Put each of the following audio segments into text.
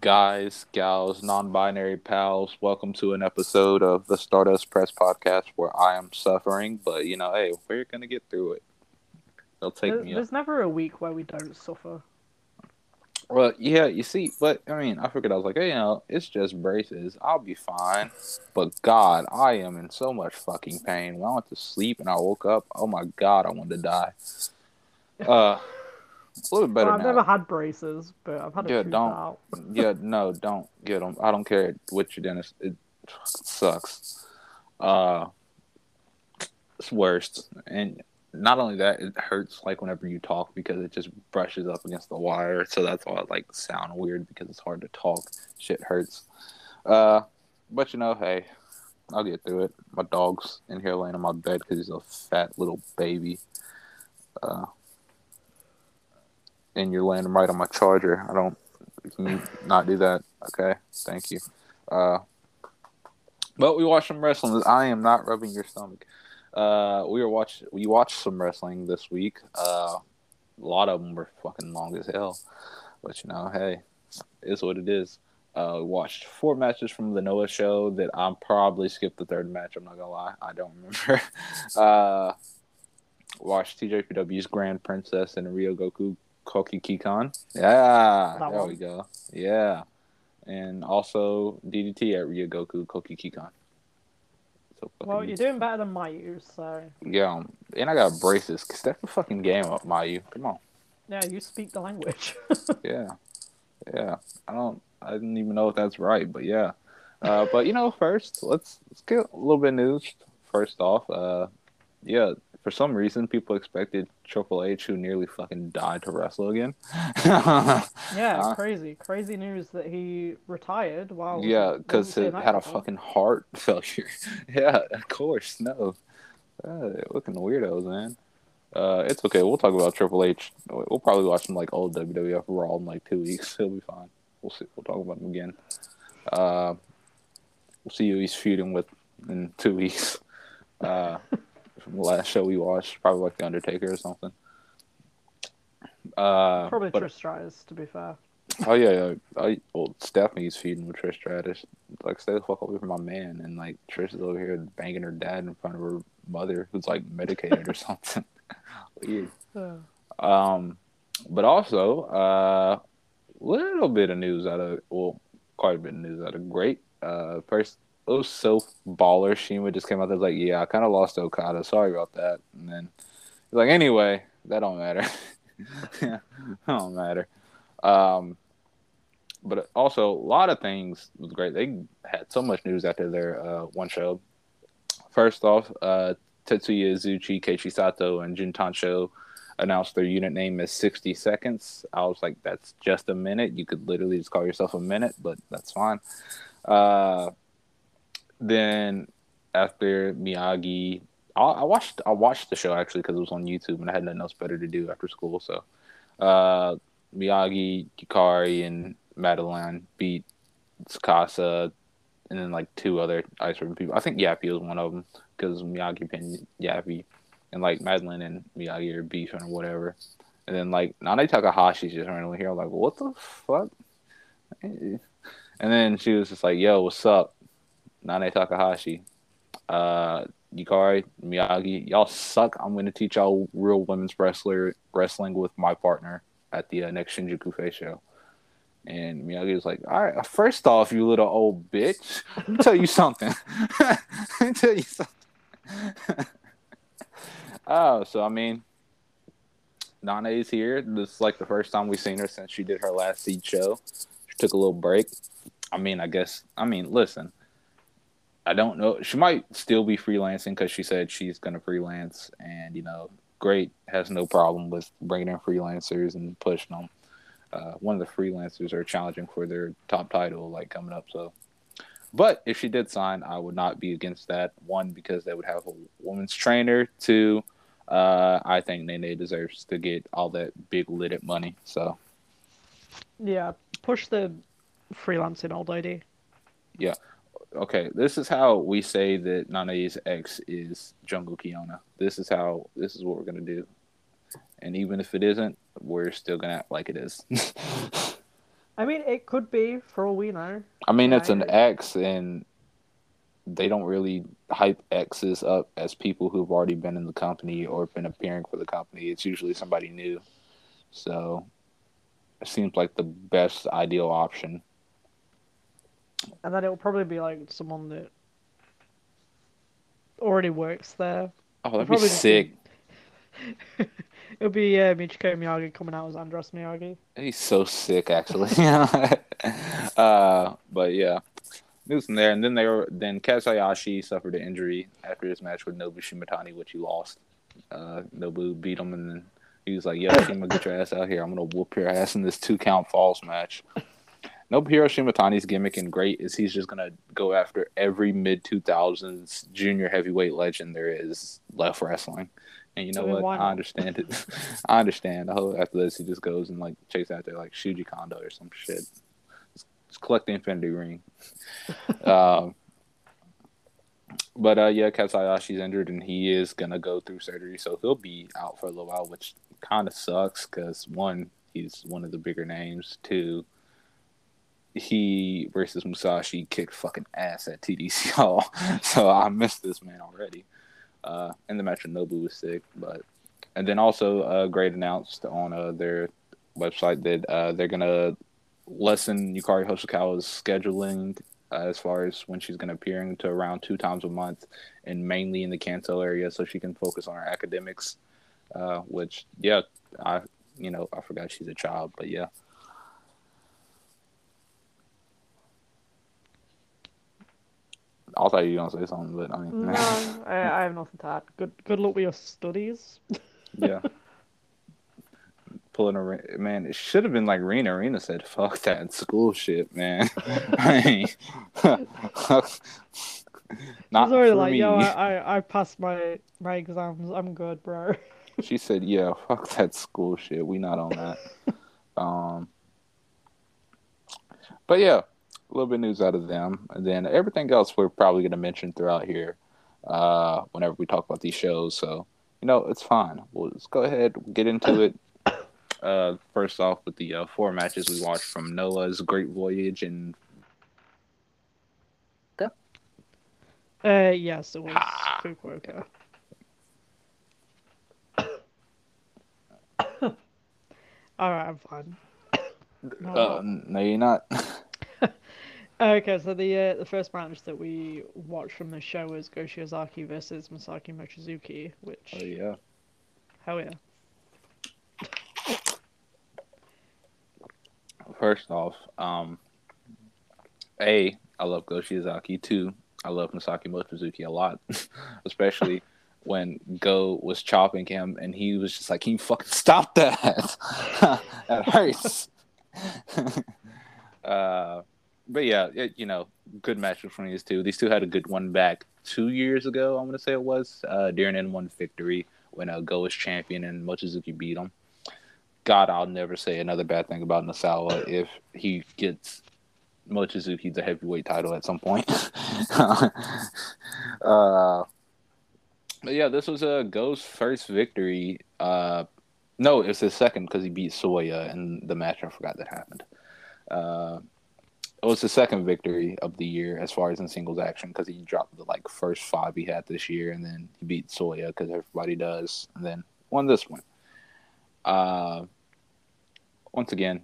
guys, gals, non-binary pals? Welcome to an episode of the Stardust Press podcast where I am suffering, but you know, hey, we're gonna get through it. They'll take There- me. There's never a week where we don't suffer. Well, yeah, you see, but I mean, I figured I was like, hey, you know, it's just braces. I'll be fine. But God, I am in so much fucking pain. When I went to sleep and I woke up, oh my God, I wanted to die. Uh, a little better Well, I've now. never had braces, but I've had a Yeah, few don't. out. yeah, no, don't get them. I don't care which dentist. It sucks. Uh, it's worst, and not only that, it hurts like whenever you talk because it just brushes up against the wire. So that's why it like sound weird because it's hard to talk. Shit hurts. Uh, but you know, hey, I'll get through it. My dog's in here laying on my bed because he's a fat little baby. Uh, and you're laying right on my charger. I don't. Can not do that? Okay, thank you. Uh, but we watched some wrestling. I am not rubbing your stomach. Uh, we were watch. We watched some wrestling this week. Uh, a lot of them were fucking long as hell. But you know, hey, it's what it is. Uh, watched four matches from the Noah show that I'm probably skipped the third match. I'm not gonna lie, I don't remember. uh, watched TJPW's Grand Princess and Rio Goku Kokugikan. Yeah, That there one. we go. Yeah, and also DDT at Ryogoku Kokugikan. So Well, you're doing better than Mayu, so yeah, and I got braces. Step the fucking game up, Mayu. Come on. yeah, you speak the language. Yeah, yeah. I don't. I didn't even know if that's right, but yeah. Uh, but you know, first let's let's get a little bit news. First off, uh, yeah. For some reason, people expected Triple H, who nearly fucking died, to wrestle again. yeah, Uh, crazy, crazy news that he retired while yeah, because wasn't he had a fucking heart failure. yeah, of course. No, uh, looking weirdos, man. Uh, it's okay. We'll talk about Triple H. We'll probably watch some like old WWF Raw in like two weeks. He'll be fine. We'll see. We'll talk about him again. Uh, we'll see who he's feuding with in two weeks. Uh, from the last show we watched, probably like the Undertaker or something. Uh, Probably but- Trish Stratus, to be fair. Oh yeah, yeah. I, well, Stephanie's feeding with Trish Stratus. Like, stay the fuck away from my man. And like, Trish is over here banging her dad in front of her mother, who's like medicated or something. Weird. Yeah. Um, but also, uh, little bit of news out of well, quite a bit of news out of GLEAT. Uh, first, it was so baller. Shima just came out there like, yeah, I kind of lost Okada. Sorry about that. And then he's like, anyway, that don't matter. yeah, don't matter. Um, but also a lot of things was great. They had so much news after their uh, one show. First off, uh, Tetsuya Izuchi, Keiichi Sato, and Jin Tancho announced their unit name as 60 Seconds. I was like, that's just a minute. You could literally just call yourself a minute, but that's fine. Uh, then after Miyagi, I, I watched I watched the show actually because it was on YouTube and I had nothing else better to do after school. So uh, Miyagi, Yukari, and Madeline beat Tsukasa, and then like two other Ice Ribbon people. I think Yappy was one of them because Miyagi pinned Yappy, and like Madeline and Miyagi are beefing or whatever. And then like Nanae Takahashi's just randomly here. I'm like, what the fuck? And then she was just like, yo, what's up? Nanae Takahashi. Uh Yukari, Miyagi, y'all suck. I'm gonna teach y'all real women's wrestler wrestling with my partner at the uh, next Shinjuku Face show. And Miyagi was like, "All right, first off, you little old bitch, let me tell you something. let me tell you something." oh, so I mean, Nanae's here. This is like the first time we've seen her since she did her last seed show. She took a little break. I mean, I guess. I mean, listen. I don't know. She might still be freelancing because she said she's going to freelance, and you know, GLEAT has no problem with bringing in freelancers and pushing them. Uh, one of the freelancers are challenging for their top title, like coming up. So, but if she did sign, I would not be against that. One, because they would have a woman's trainer. Two, uh, I think Nene deserves to get all that big lidded money. So, Yeah, push the freelancing old lady. Okay, this is how we say that Nanae's ex is Jungle Kyona. This is how this is what we're gonna do. And even if it isn't, we're still gonna act like it is. I mean, it could be for all we know. I mean, it's an agree. X, and they don't really hype X's up as people who've already been in the company or been appearing for the company. It's usually somebody new. So it seems like the best ideal option. And then it'll probably be like someone that already works there. Oh, that'd be just sick. It'll be uh, Michiko Miyagi coming out as Andras Miyagi. He's so sick, actually. uh, but yeah, news from there, and then they were then Kaz Hayashi suffered an injury after his match with Nobu Shimatani, which he lost. Uh, Nobu beat him, and then he was like, "Yo, Shima, get your ass out here! I'm gonna whoop your ass in this two count falls match." Nobuhiro Shimatani's gimmick and GLEAT is he's just gonna go after every mid two thousands junior heavyweight legend there is left wrestling. And you know what? why I understand it. I understand. I hope after this he just goes and like chase after like Shuji Kondo or some shit. Just, just collect the Infinity Ring. um, but uh, yeah, Kaz Hayashi's injured and he is gonna go through surgery, so he'll be out for a little while, which kind of sucks because one, he's one of the bigger names. Two, he versus Musashi kicked fucking ass at TDC Hall, so I missed this man already. Uh, and the match with Nobu was sick, but and then also uh, GLEAT announced on uh, their website that uh, they're gonna lessen Yukari Hoshikawa's scheduling uh, as far as when she's gonna appear to around two times a month, and mainly in the Kanto area, so she can focus on her academics. Uh, which, yeah, I you know I forgot she's a child, but yeah. I thought you were gonna say something, but I mean, No, I, I have nothing to add. Good, good luck with your studies. yeah. Pulling a Re- man, it should have been like Rena. Rena said, "Fuck that school shit, man." I mean, not He's already for like, me. yo, I, I, I passed my my exams. I'm good, bro. She said, "Yeah, fuck that school shit. We not on that." um, but yeah, a little bit of news out of them, and then everything else we're probably gonna mention throughout here, uh, whenever we talk about these shows. So you know, it's fine. We'll just go ahead, get into it. Uh, first off, with the uh, four matches we watched from Noah's Great Voyage and Uh, yes, it was Ha. Fukuoka. All right, I'm fine. No, uh, no, you're not. Okay, so the uh, the first match that we watched from the show was Go Shiozaki versus Masaki Mochizuki, which oh yeah. hell yeah. First off, um, a I love Go Shiozaki. Two, I love Masaki Mochizuki a lot, especially when Go was chopping him and he was just like, "Can you fucking stop that? that hurts." uh, but yeah, it, you know, good match between these two. These two had a good one back two years ago. I'm gonna say it was uh, during N1 victory when uh, Go was champion and Mochizuki beat him. God, I'll never say another bad thing about Nosawa if he gets Mochizuki the heavyweight title at some point. uh, but yeah, this was a Go's first victory. Uh, no, it's his second because he beat Soya in the match. I forgot that happened. It was the second victory of the year as far as in singles action because he dropped the like first five he had this year, and then he beat Soya because everybody does, and then won this one. Uh, once again,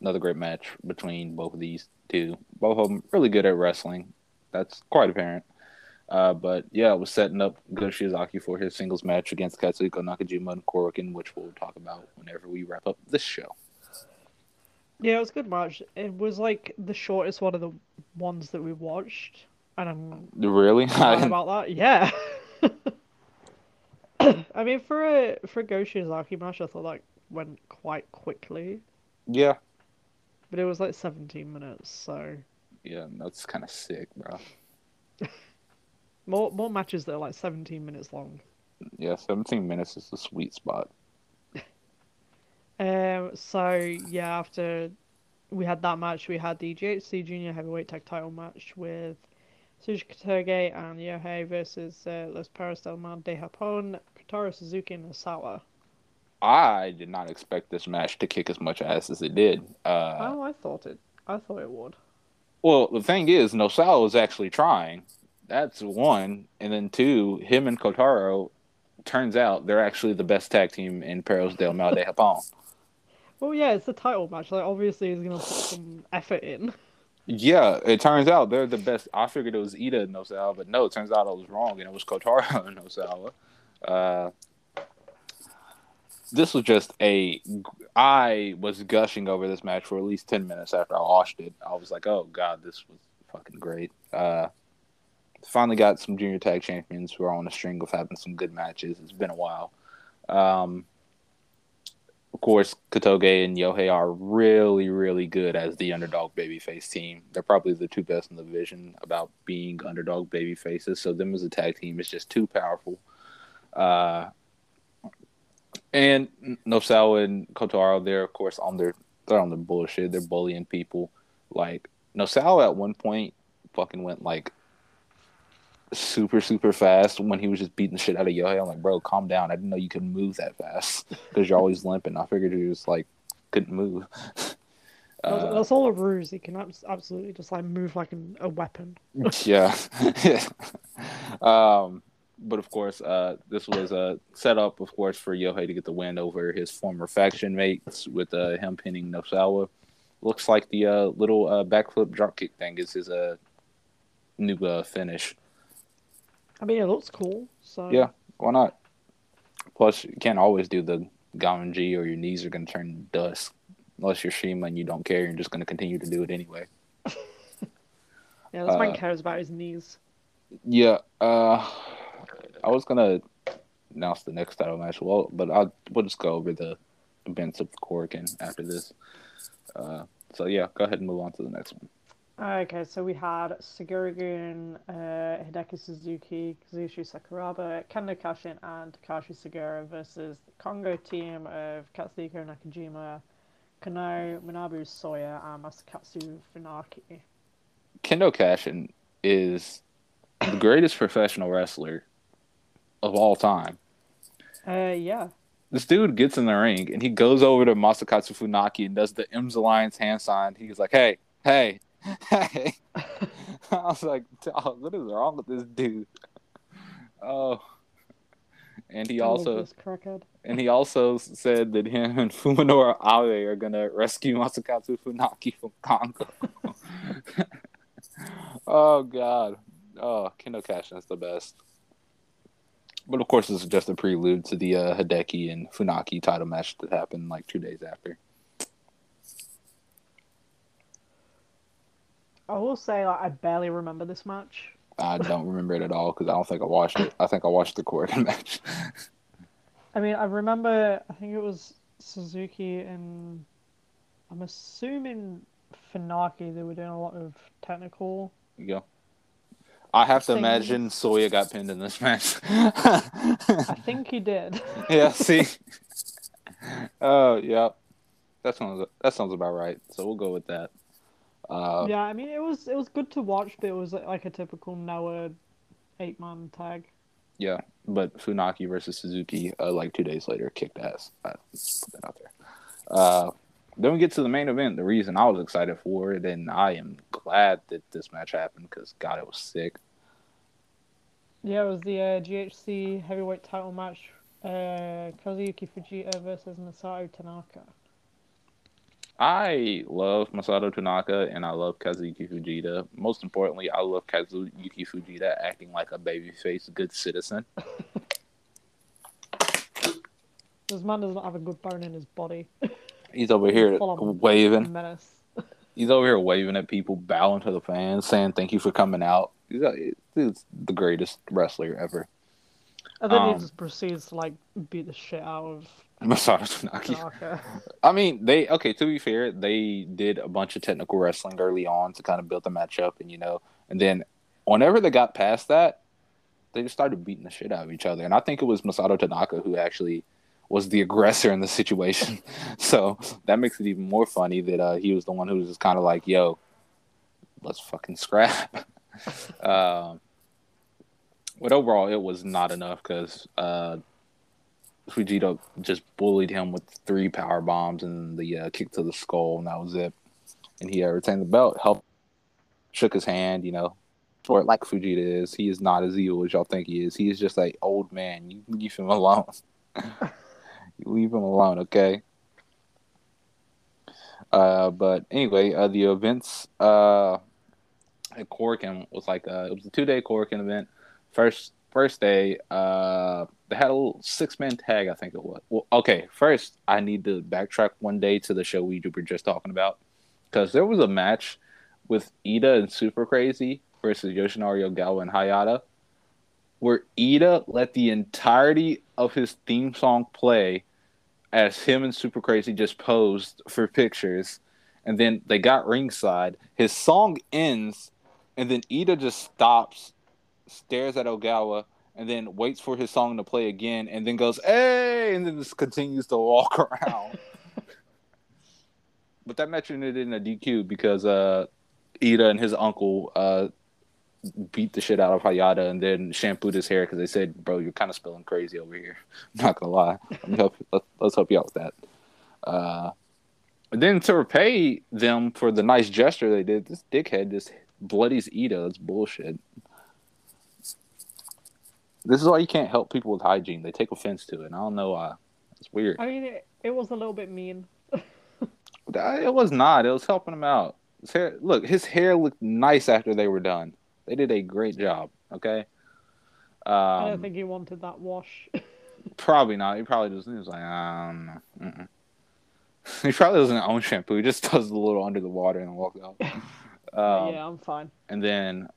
another great match between both of these two. Both of them really good at wrestling. That's quite apparent. Uh, but yeah, it was setting up Go for his singles match against Katsuhiko Nakajima and Korakuen, which we'll talk about whenever we wrap up this show. Yeah, it was a good match. It was like the shortest one of the ones that we watched, and I'm Really? about that. Yeah. I mean, for a for a Go match, I thought that went quite quickly, yeah. but it was like 17 minutes, so Yeah, that's kind of sick, bro. more more matches that are like 17 minutes long. Yeah, 17 minutes is the sweet spot. Um, so yeah, after we had that match, we had the GHC Junior Heavyweight Tag Title match with Kotoge and Yohei versus uh, Los Perros del Mal de Japón, Kotaro Suzuki and Osawa. I did not expect this match to kick as much ass as it did. Uh, oh, I thought it. I thought it would. Well, the thing is, Nosawa was actually trying. That's one, and then two, him and Kotaro. Turns out they're actually the best tag team in Perros del Mal de Japón. Well, yeah, it's the title match. Like, obviously, he's gonna put some effort in. Yeah, it turns out they're the best. I figured it was Eita and Nosawa, but no, it turns out I was wrong, and it was Kotaro and Nosawa. Uh, this was just a. I was gushing over this match for at least ten minutes after I watched it. I was like, "Oh God, this was fucking great." Uh, finally got some junior tag champions who are on a string of having some good matches. It's been a while. Um, of course, Kotoge and Yohei are really, really good as the underdog babyface team. They're probably the two best in the division about being underdog baby faces. So them as a tag team is just too powerful. Uh, and Nosawa and Kotaro, they're of course on their they're on their bullshit. They're bullying people. Like Nosawa at one point fucking went like super super fast when he was just beating the shit out of Yohei. I'm like, bro, calm down. I didn't know you could move that fast because you're always limping. I figured you just like couldn't move. Uh, that's all a ruse. He can absolutely just like move like a weapon. yeah. um, but of course, uh, this was a setup, of course, for Yohei to get the win over his former faction mates with uh, him pinning Nosawa. Looks like the uh, little uh, backflip dropkick thing is his uh, new uh, finish. I mean, it looks cool. So yeah, why not? Plus, you can't always do the Gamonji or your knees are going to turn dust. Unless you're Shima and you don't care, you're just going to continue to do it anyway. yeah, this man uh, cares about his knees. Yeah, uh, I was gonna announce the next title match. Well, but I'll we'll just go over the events of Korakuen after this. Uh, so yeah, go ahead and move on to the next one. Okay, so we had Sugiura-gun, uh, Hideki Suzuki, Kazushi Sakuraba, Kendo Kashin, and Takashi Sugiura versus the Kongo team of Katsuhiko Nakajima, Kenoh, Manabu Soya, and Masakatsu Funaki. Kendo Kashin is the greatest professional wrestler of all time. Uh, yeah. This dude gets in the ring and he goes over to Masakatsu Funaki and does the M's Alliance hand sign. He's like, "Hey, hey, hey!" I was like, "What is wrong with this dude?" Oh, and he also and he also said that him and Fuminori Abe are gonna rescue Masakatsu Funaki from Kongo. oh God, oh Kendo Kashin is the best. But of course, this is just a prelude to the uh, Hideki and Funaki title match that happened like two days after. I will say, like, I barely remember this match. I don't remember it at all because I don't think I watched it. I think I watched the Korakuen match. I mean, I remember. I think it was Suzuki and I'm assuming Funaki. They were doing a lot of technical. Yeah. I have to imagine Soya got pinned in this match. I think he did. yeah. See. Oh, yeah. That sounds that sounds about right. So we'll go with that. Uh, yeah, I mean it was it was good to watch, but it was like a typical Noah eight man tag. Yeah, but Funaki versus Suzuki, uh, like two days later, kicked ass. Uh, let's put that out there. Uh, then we get to the main event. The reason I was excited for it, and I am glad that this match happened because God, it was sick. Yeah, it was the uh, GHC heavyweight title match. Uh, Kazuyuki Fujita versus Masato Tanaka. I love Masato Tanaka and I love Kazuyuki Fujita. Most importantly, I love Kazuyuki Fujita acting like a babyface, good citizen. this man does not have a good bone in his body. He's over here waving. Menace. He's over here waving at people, bowing to the fans, saying thank you for coming out. He's, he's the greatest wrestler ever. And then um, he just proceeds to like beat the shit out of Masato Tanaka. I mean, they okay. To be fair, they did a bunch of technical wrestling early on to kind of build the matchup, and you know, and then whenever they got past that, they just started beating the shit out of each other. And I think it was Masato Tanaka who actually was the aggressor in the situation. so that makes it even more funny that uh, he was the one who was just kind of like, "Yo, let's fucking scrap." um, but overall, it was not enough because uh, Fujita just bullied him with three power bombs and the uh, kick to the skull, and that was it. And he uh, retained the belt. Helped, shook his hand. You know, for like Fujita is, he is not as evil as y'all think he is. He is just like old man. You leave him alone. you leave him alone, okay? Uh, but anyway, uh, the events uh, at Korakuen was like uh, it was a two day Korakuen event. First first day, uh, they had a little six man tag, I think it was. Well, okay, first I need to backtrack one day to the show we were just talking about because there was a match with Eita and Super Crazy versus Yoshinari Ogawa and Hayata, where Eita let the entirety of his theme song play as him and Super Crazy just posed for pictures, and then they got ringside. His song ends, and then Eita just stops, stares at Ogawa, and then waits for his song to play again, and then goes, "Hey!" and then just continues to walk around. but that match ended in a DQ because uh, Eita and his uncle uh, beat the shit out of Hayata and then shampooed his hair because they said, "Bro, you're kind of spilling crazy over here." I'm not gonna lie. Help. Let's, let's help you out with that. Uh, then to repay them for the nice gesture they did, this dickhead just bloodies Eita. That's bullshit. This is why you can't help people with hygiene. They take offense to it. And I don't know why. It's weird. I mean, it, it was a little bit mean. it was not. It was helping him out. His hair, look, his hair looked nice after they were done. They did a great job. Okay. Um, I don't um, think he wanted that wash. probably not. He probably doesn't. He was like, I don't know. Mm-mm. He probably doesn't own shampoo. He just does a little under the water and walks out. Um, yeah, I'm fine. And then,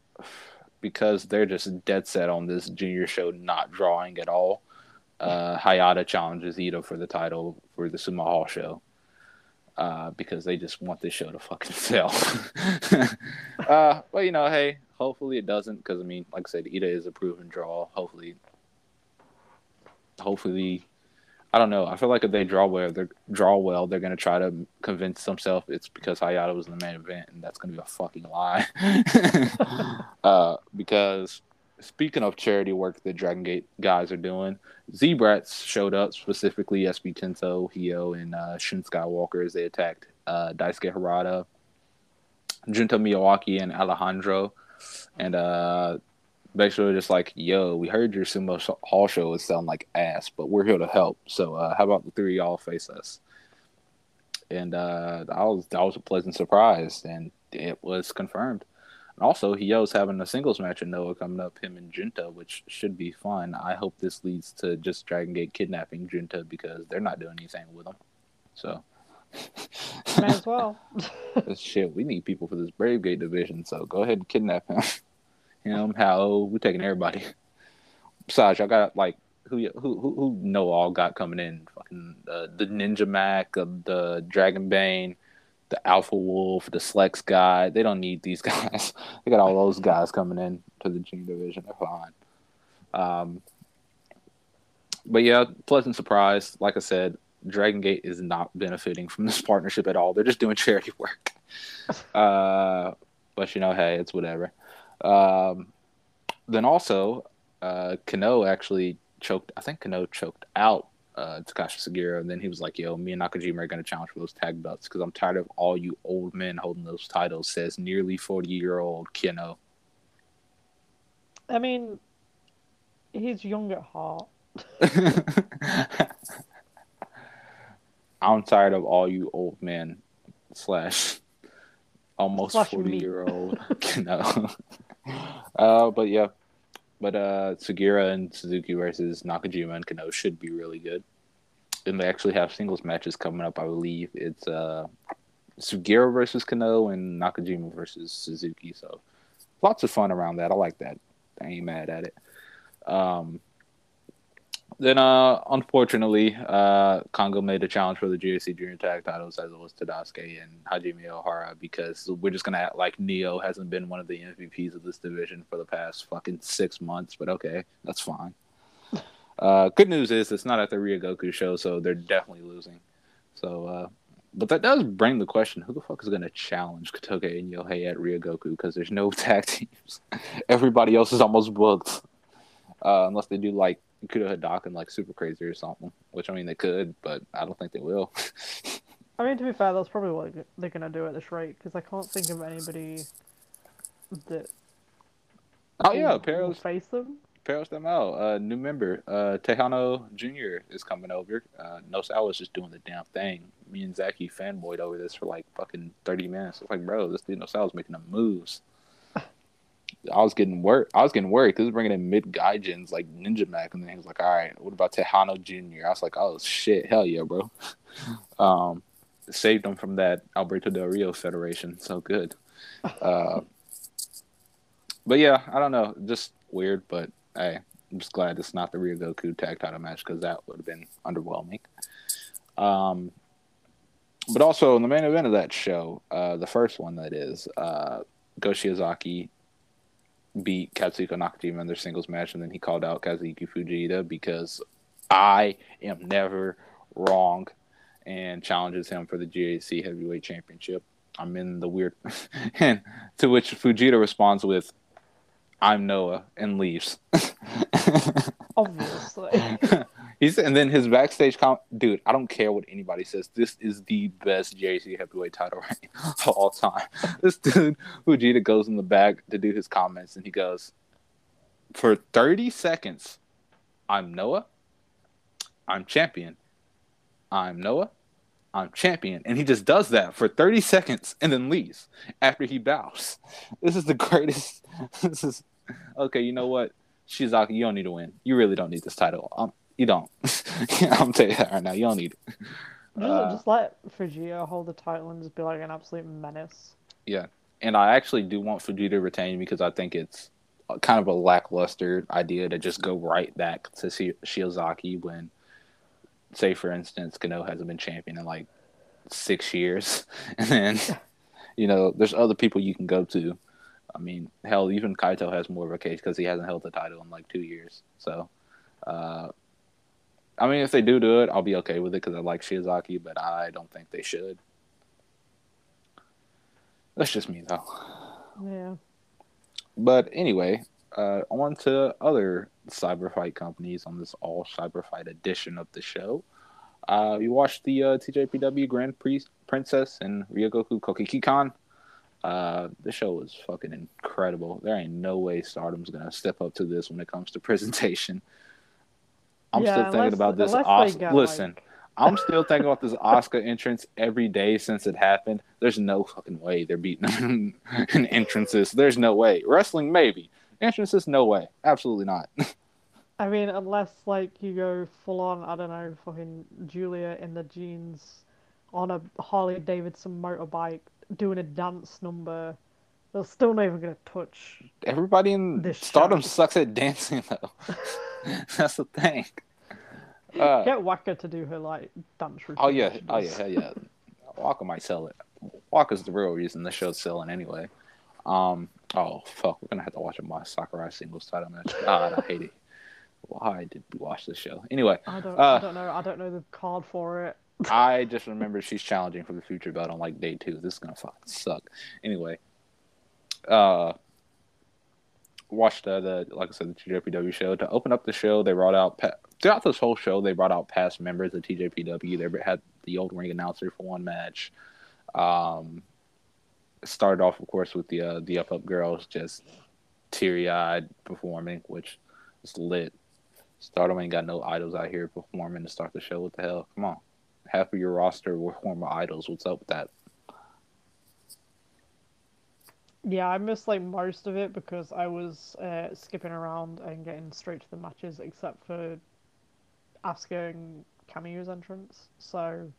because they're just dead set on this junior show not drawing at all, uh, Hayata challenges Ito for the title for the Sumo Hall show. Uh, because they just want this show to fucking sell. uh, but you know, hey, Hopefully it doesn't, because I mean, like I said, Eita is a proven draw. Hopefully, hopefully, I don't know. I feel like if they draw well, they draw well, they're gonna try to convince themselves it's because Hayata was in the main event, and that's gonna be a fucking lie. uh, because speaking of charity work that Dragon Gate guys are doing, Z-Brats showed up specifically SB Tensou, Hio, and uh, Shun Skywalker as they attacked uh, Daisuke Harada, Junta Miyawaki, and Alejandro and uh, basically just like, "Yo, we heard your sumo hall show is sound like ass, but we're here to help. So uh, how about the three y'all face us?" And uh, that was that was a pleasant surprise, and it was confirmed. And also, Hio's having a singles match in Noah coming up, him and Junta, which should be fun. I hope this leads to just Dragon Gate kidnapping Junta because they're not doing anything with him. So. Might as well. Shit, we need people for this Brave Gate division, so go ahead and kidnap him. him, how we taking everybody. Besides, y'all got like who who who, who know all got coming in? Fucking uh, the Ninja Mack, uh, the Dragon Bane, the Alpha Wolf, the Slex guy. They don't need these guys. they got all those guys coming in to the G division. They're fine. Um, but yeah, pleasant surprise. Like I said, Dragon Gate is not benefiting from this partnership at all. They're just doing charity work. uh, but you know, hey, it's whatever. Um, then also, uh, Kenoh actually choked. I think Kenoh choked out uh, Takashi Sugiura, and then he was like, "Yo, me and Nakajima are going to challenge for those tag belts because I'm tired of all you old men holding those titles." Says nearly forty year old Kenoh. I mean, he's young at heart. I'm tired of all you old men slash almost slash 40 me. year old. no. uh, but yeah. But uh, Sugiura and Suzuki versus Nakajima and Kenoh should be really good. And they actually have singles matches coming up, I believe. It's uh, Sugiura versus Kenoh and Nakajima versus Suzuki. So lots of fun around that. I like that. I ain't mad at it. Um, then, uh, unfortunately, uh, Kongo made a challenge for the GHC Junior Tag titles as it was Tadasuke and Hajime Ohara because we're just gonna act like Neo hasn't been one of the MVPs of this division for the past fucking six months. But okay, that's fine. Uh, good news is it's not at the Ryogoku show, so they're definitely losing. So, uh, but that does bring the question: Who the fuck is gonna challenge Kotoge and Yohei at Ryogoku? Because there's no tag teams. Everybody else is almost booked, uh, unless they do like Kudo Hidaka and like super crazy or something. Which I mean they could, but I don't think they will. I mean, to be fair, that's probably what they're gonna do at this rate because I can't think of anybody that. oh yeah, Perros face them. Perros them out. Uh, new member, uh, Tejano Jr. is coming over. Uh, Nosawa was just doing the damn thing. Me and Zachy fanboyed over this for like fucking thirty minutes. It's like, bro, this dude Nosawa was making the moves. I was getting worried. I was getting worried because bringing in mid gaijins like Ninja Mack, and then he was like, "All right, what about Tejano Jr.?" I was like, "Oh shit, hell yeah, bro!" um, saved him from that Alberto Del Rio Federation. So good. Uh, but yeah, I don't know, just weird. But hey, I'm just glad it's not the Ryogoku tag title match because that would have been underwhelming. Um, but also in the main event of that show, uh, the first one that is, uh, Go Shiozaki beat Katsuhiko Nakajima in their singles match, and then he called out Kazuki Fujita because I am never wrong, and challenges him for the GHC Heavyweight Championship. I'm in the weird, and to which Fujita responds with, "I'm Noah," and leaves. Obviously. He's and then his backstage comment, dude. I don't care what anybody says. This is the best GHC heavyweight title reign of all time. This dude Fujita goes in the back to do his comments, and he goes, "For thirty seconds, I'm Noah. I'm champion. I'm Noah. I'm champion." And he just does that for thirty seconds, and then leaves after he bows. This is the greatest. This is okay. You know what? Shiozaki, you don't need to win. You really don't need this title. Um, you don't. I'm telling you that right now. You don't need it. just, Uh, just let Fujita hold the title and just be like an absolute menace. Yeah, and I actually do want Fujita to retain because I think it's kind of a lackluster idea to just go right back to Shi- Shiozaki when, say, for instance, Kenoh hasn't been champion in like six years. And then, you know, there's other people you can go to. I mean, hell, even Kaito has more of a case because he hasn't held the title in like two years. So, uh, I mean, if they do do it, I'll be okay with it because I like Shiozaki, but I don't think they should. That's just me, though. Yeah. But anyway, uh, on to other cyber fight companies on this all cyber fight edition of the show. Uh, you watched the uh, TJPW Grand Prix Princess and Ryogoku Kokugikan. Uh, the show was fucking incredible. There ain't no way Stardom's gonna step up to this when it comes to presentation. I'm Yeah, still thinking unless- about this. Oscar. Listen, like- I'm still thinking about this Oscar entrance every day since it happened. There's no fucking way they're beating them in entrances. There's no way. Wrestling, maybe. Entrances, no way. Absolutely not. I mean, unless like you go full on, I don't know, fucking Giulia in the jeans on a Harley Davidson motorbike doing a dance number, still not even gonna touch. Everybody in This Stardom show. sucks at dancing, though. That's the thing. Uh, Get Waka to do her like dance routine. oh yeah, oh yeah, hell yeah. Waka might sell it. Waka's the real reason the show's selling anyway. Um. Oh fuck, we're gonna have to watch a Mai Sakurai singles title match. God, I hate it. Why did we watch this show? Anyway, I don't, Uh, I don't know. I don't know the card for it. I just remember she's challenging for the future belt on like day two. This is gonna fucking suck. Anyway, uh, watched uh, the like I said the TJPW show to open up the show. They brought out pa- throughout this whole show. They brought out past members of TJPW. They had the old ring announcer for one match. Um, started off, of course, with the uh, the Up Up Girls just teary eyed performing, which was lit. Stardom ain't got no idols out here performing to start the show. What the hell? Come on half of your roster were former idols. What's up with that? Yeah, I missed like most of it because I was uh, skipping around and getting straight to the matches, except for Asuka and Cameo's entrance. So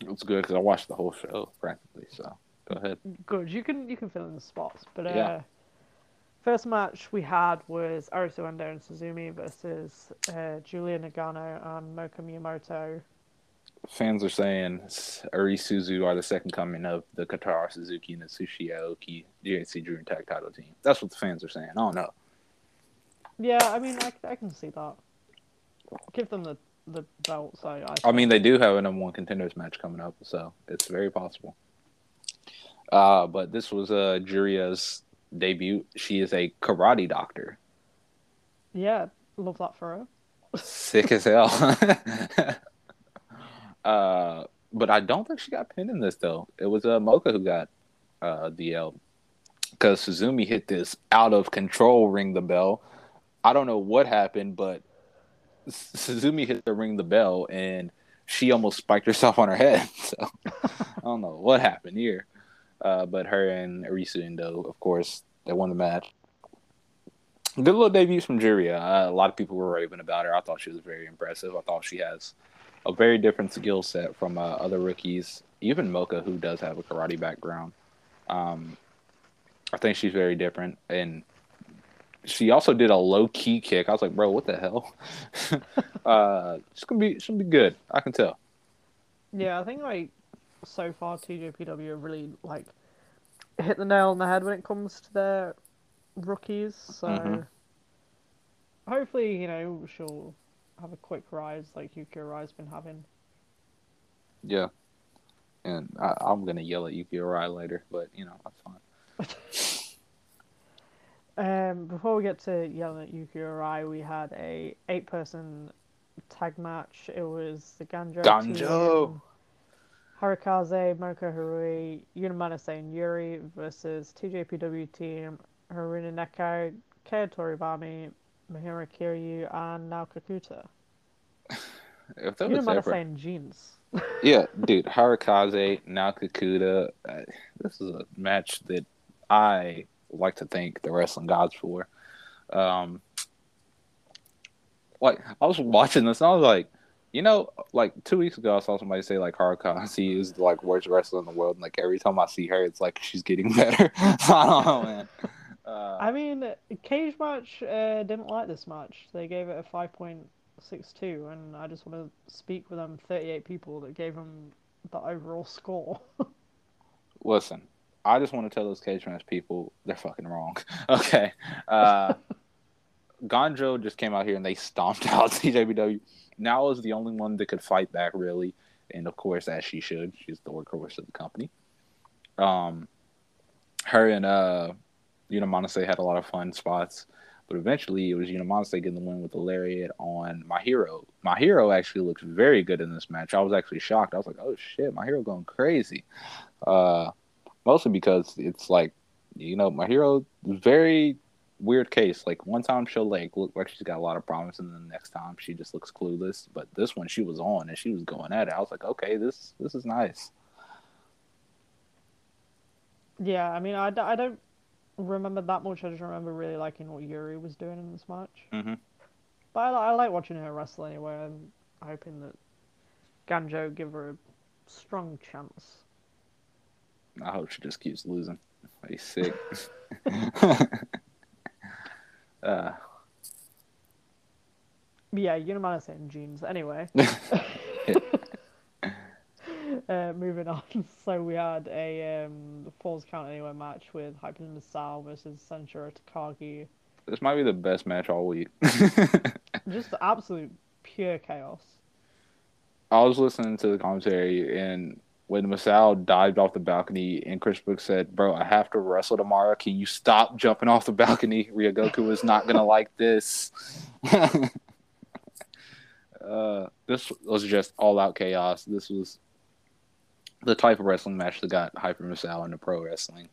It's good because I watched the whole show practically. So go ahead. good. You can you can fill in the spots, but uh, Yeah. first match we had was Arisu Endo and Suzume versus uh, Juria Nagano and Moka Miyamoto. Fans are saying Arisuzu are the second coming of the Kotaro Suzuki and Atsushi Aoki GHC Dream Tag Title team. That's what the fans are saying. I don't know. Yeah, I mean I, I can see that. Give them the the belts. I I, I mean, they do have a number one contenders match coming up, so it's very possible. Uh, but this was uh, Juria's debut. She is a karate doctor. yeah, Love that for her. Sick as hell. uh, but I don't think she got pinned in this though. It was uh, Moka who got uh, DL because Suzume hit this out of control ring the bell. I don't know what happened, but Suzume hit the ring the bell and she almost spiked herself on her head. So I don't know what happened here. Uh, but her and Arisu Endo, of course, they won the match. Good little debut from Juria. Uh, a lot of people were raving about her. I thought she was very impressive. I thought she has a very different skill set from uh, other rookies, even Moka, who does have a karate background. Um, I think she's very different, and she also did a low key kick. I was like, bro, what the hell? uh, it's gonna be, gonna be good. I can tell. Yeah, I think like so far TJPW have really like hit the nail on the head when it comes to their rookies. So Mm-hmm. hopefully, you know, she'll have a quick rise like Yuki Arai's been having. Yeah, and I, I'm gonna yell at Yuki Arai later, but you know that's fine. Um, before we get to yelling at Yuki Arai, we had a eight person tag match. It was the Ganjo, Ganjo! team, Harikaze, Mariko Harui, Unamanase and Yuri versus TJPW team Haruna Neko, Kei Toribami, Mahiro Kiryu, and Nao Kakuta. If that was Unamanase ever, and jeans. yeah, dude, Harikaze, Nao Kakuta. Uh, this is a match that I like to thank the wrestling gods for. Um, like I was watching this, and I was like, you know, like two weeks ago, I saw somebody say like Harikaze is the like worst wrestler in the world, and like every time I see her, it's like she's getting better. I don't know, man. Uh, I mean, Cage Match uh, didn't like this match. They gave it a 5.62, and I just want to speak with them 38 people that gave them the overall score. listen, I just want to tell those cage match people they're fucking wrong. Okay. Uh Gonjo just came out here and they stomped out TJPW. Now is the only one that could fight back really. And of course as she should. She's the workhorse of the company. Um her and uh Unamonase had a lot of fun spots. But eventually it was Unamonase getting the win with the lariat on Mahiro. My hero actually looks very good in this match. I was actually shocked. I was like, oh shit, Mahiro going crazy. Uh mostly because it's like you know Mahiro very weird case like one time she'll like look like she's got a lot of problems and then the next time she just looks clueless but this one she was on and she was going at it i was like okay this this is nice yeah, I mean, I, I don't remember that much. I just remember really liking what Yuri was doing in this match. Mhm. But I, I like watching her wrestle anyway. I'm hoping that Ganjo give her a strong chance. i hope she just keeps losing he's sick uh yeah, Unamanase and jeans. Anyway. Uh, moving on, so we had a um, Falls Count Anywhere match with Hyper Misao versus Sanshiro Takagi. this might be the best match all week Just absolute pure chaos. I was listening to the commentary and when Misao dived off the balcony and Chris Brooks said, Bro, I have to wrestle tomorrow. Can you stop jumping off the balcony? Ryogoku is not gonna like this. uh, this was just all out chaos. This was the type of wrestling match that got Hyper Misao into pro wrestling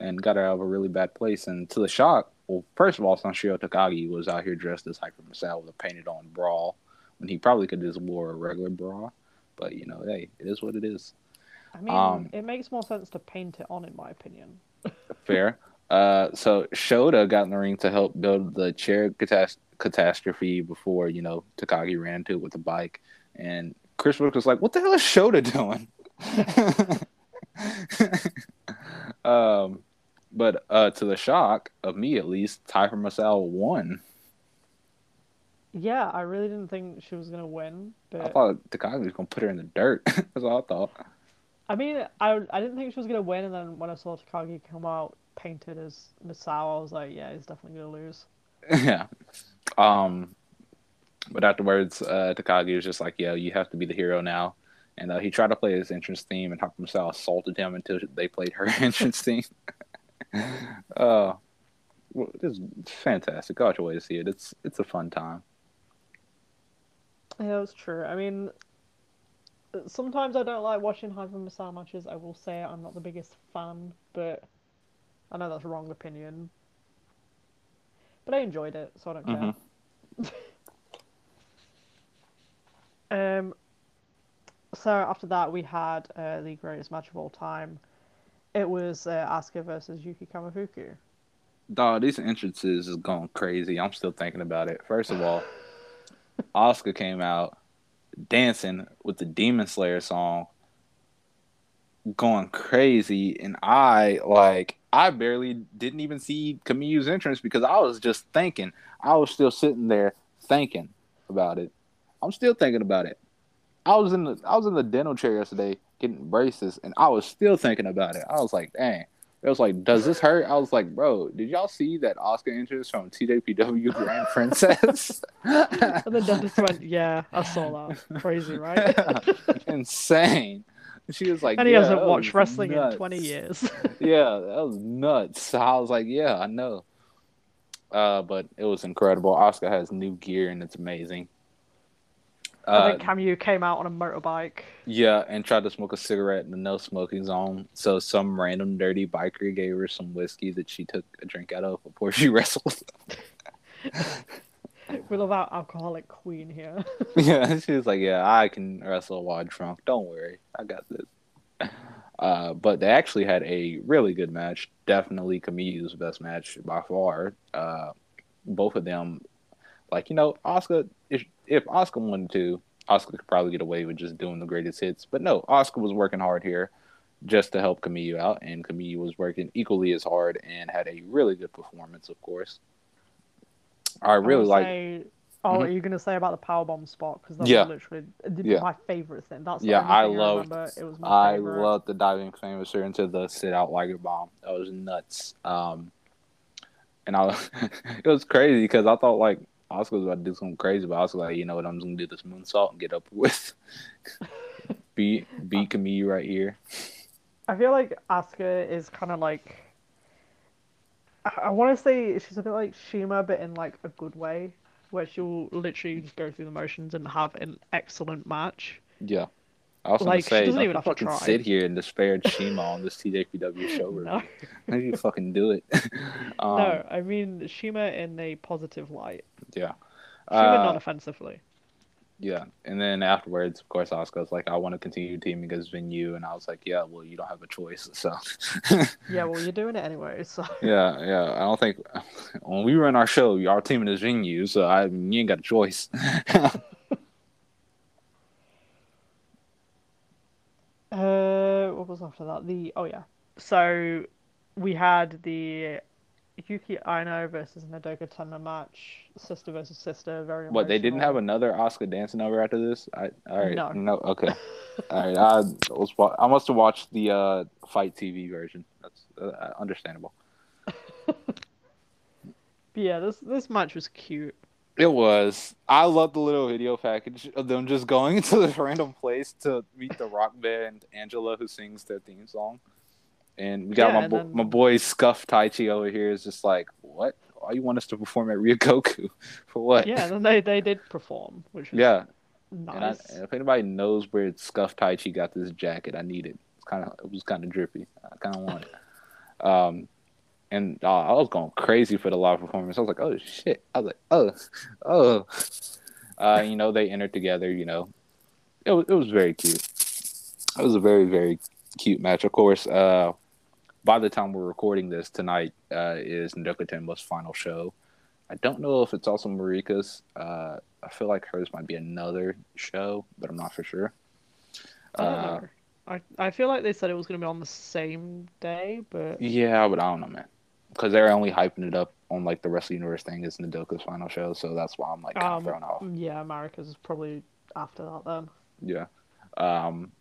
and got her out of a really bad place. And to the shock, well, first of all, Sanshiro Takagi was out here dressed as Hyper Misao with a painted on bra when he probably could just wore a regular bra. But you know, hey, it is what it is. I mean, Um, it makes more sense to paint it on, in my opinion. Fair. Uh, so Shoda got in the ring to help build the chair catas- catastrophe before you know Takagi ran into it with the bike, and Chris Brooks was like, "What the hell is Shoda doing?" um, but uh, to the shock of me, at least, Hyper Misao won. Yeah, I really didn't think she was gonna win, I thought Takagi was gonna put her in the dirt. That's all I thought. I mean, I I didn't think she was gonna win, and then when I saw Takagi come out painted as Misao, I was like, yeah, he's definitely gonna lose. yeah. Um, but afterwards, uh, Takagi was just like, "Yo, you have to be the hero now." And uh, he tried to play his entrance theme, and Hyper Misao assaulted him until they played her entrance theme. uh, it's fantastic. Go out your way to see it. It's it's a fun time. Yeah, that's true. I mean, sometimes I don't like watching Hyper Misao matches. I will say I'm not the biggest fan, but I know that's a wrong opinion. But I enjoyed it, so I don't care. Mm-hmm. um. So after that, we had uh, the greatest match of all time. It was uh, Asuka versus Yuki Kamifuku. Dog, these entrances is going crazy. I'm still thinking about it. First of all, Asuka came out dancing with the Demon Slayer song, going crazy, and I like I barely didn't even see Kamiyu's entrance because I was just thinking. I was still sitting there thinking about it. I'm still thinking about it. I was in the I was in the dental chair yesterday getting braces, and I was still thinking about it. I was like, dang. It was like, does this hurt? I was like, bro, did y'all see that Asuka entrance from TJPW Grand Princess? and the dentist went, yeah, I saw that. Crazy, right? Insane. She was like, and he yeah, hasn't watched wrestling nuts. in 20 years. yeah, that was nuts. I was like, yeah, I know. Uh, but it was incredible. Oscar has new gear and it's amazing. And Uh, then Kamiyu came out on a motorbike. yeah, and tried to smoke a cigarette in the no smoking zone. So some random dirty biker gave her some whiskey that she took a drink out of before she wrestled. We love our alcoholic queen here. yeah, she was like, "Yeah, I can wrestle while drunk. Don't worry, I got this." Uh, but they actually had a really good match. Definitely Kamiyu's best match by far. Uh, both of them, like you know, Oscar. If if Oscar wanted to, Oscar could probably get away with just doing the greatest hits. But no, Oscar was working hard here just to help Kamiyu out, and Kamiyu was working equally as hard and had a really good performance. Of course, I really like. Say, oh, Mhm. are you gonna say about the power bomb spot? Because that Yeah. literally Yeah. my favorite thing. That's Yeah, I love. It was I love the diving famouser into the sit out Liger bomb. That was nuts. Um, and I, it was crazy because I thought like Oscar was about to do something crazy, but I was like, you know what, I'm just gonna do this moonsault and get up with. beat beat Kamiyu right here. I feel like Asuka is kind of like. I, I want to say she's a bit like Shima, but in like a good way, where she'll literally just go through the motions and have an excellent match. Yeah. I was Like, she gonna say, doesn't don't even fucking try. sit here and disparage Shima on this TJPW show. No, Maybe you fucking do it. um, no, I mean Shima in a positive light. Yeah. Shima Uh, non-offensively. Yeah, and then afterwards, of course, Oscar's like, "I want to continue teaming against Venue," and I was like, "Yeah, well, you don't have a choice." So, Yeah, well, you're doing it anyway, so. yeah, yeah, I don't think when we run our show, our teaming is Venue, so I you ain't got a choice. Uh, what was after that? The oh yeah. So we had the Yuki Aino versus Nodoka Tenma match, sister versus sister. Very. what they didn't have another Oscar dancing over after this? I all right, No. no, okay, all right. I was I must have watched the uh, FITE TV version. That's uh, understandable. But yeah, this this match was cute. It was. I love the little video package of them just going into this random place to meet the rock band Angela, who sings their theme song. And we got Yeah, my bo- then- my boy Scuff Tai Chi over here is just like, what? Why you want us to perform at Ryogoku for what? Yeah, then they they did perform, which yeah. And, I, nice. and if anybody knows where Scuff Tai Chi got this jacket, I need it. It's kind of it was kind of drippy. I kind of want it. Um, and uh, I was going crazy for the live performance. I was like, oh shit! I was like, oh, oh. Uh, you know, they entered together. You know, it was it was very cute. It was a very very cute match. Of course, uh, by the time we're recording this tonight, uh, is Tenma's final show. I don't know if it's also Marika's. Uh, I feel like hers might be another show, but I'm not for sure. I Uh. I I feel like they said it was gonna be on the same day, but yeah, but I don't know, man. Because they're only hyping it up on like the Wrestle Universe thing is Nodoka's final show, so that's why I'm like kind of um, thrown off. yeah, Marika's is probably after that then. Yeah. Um,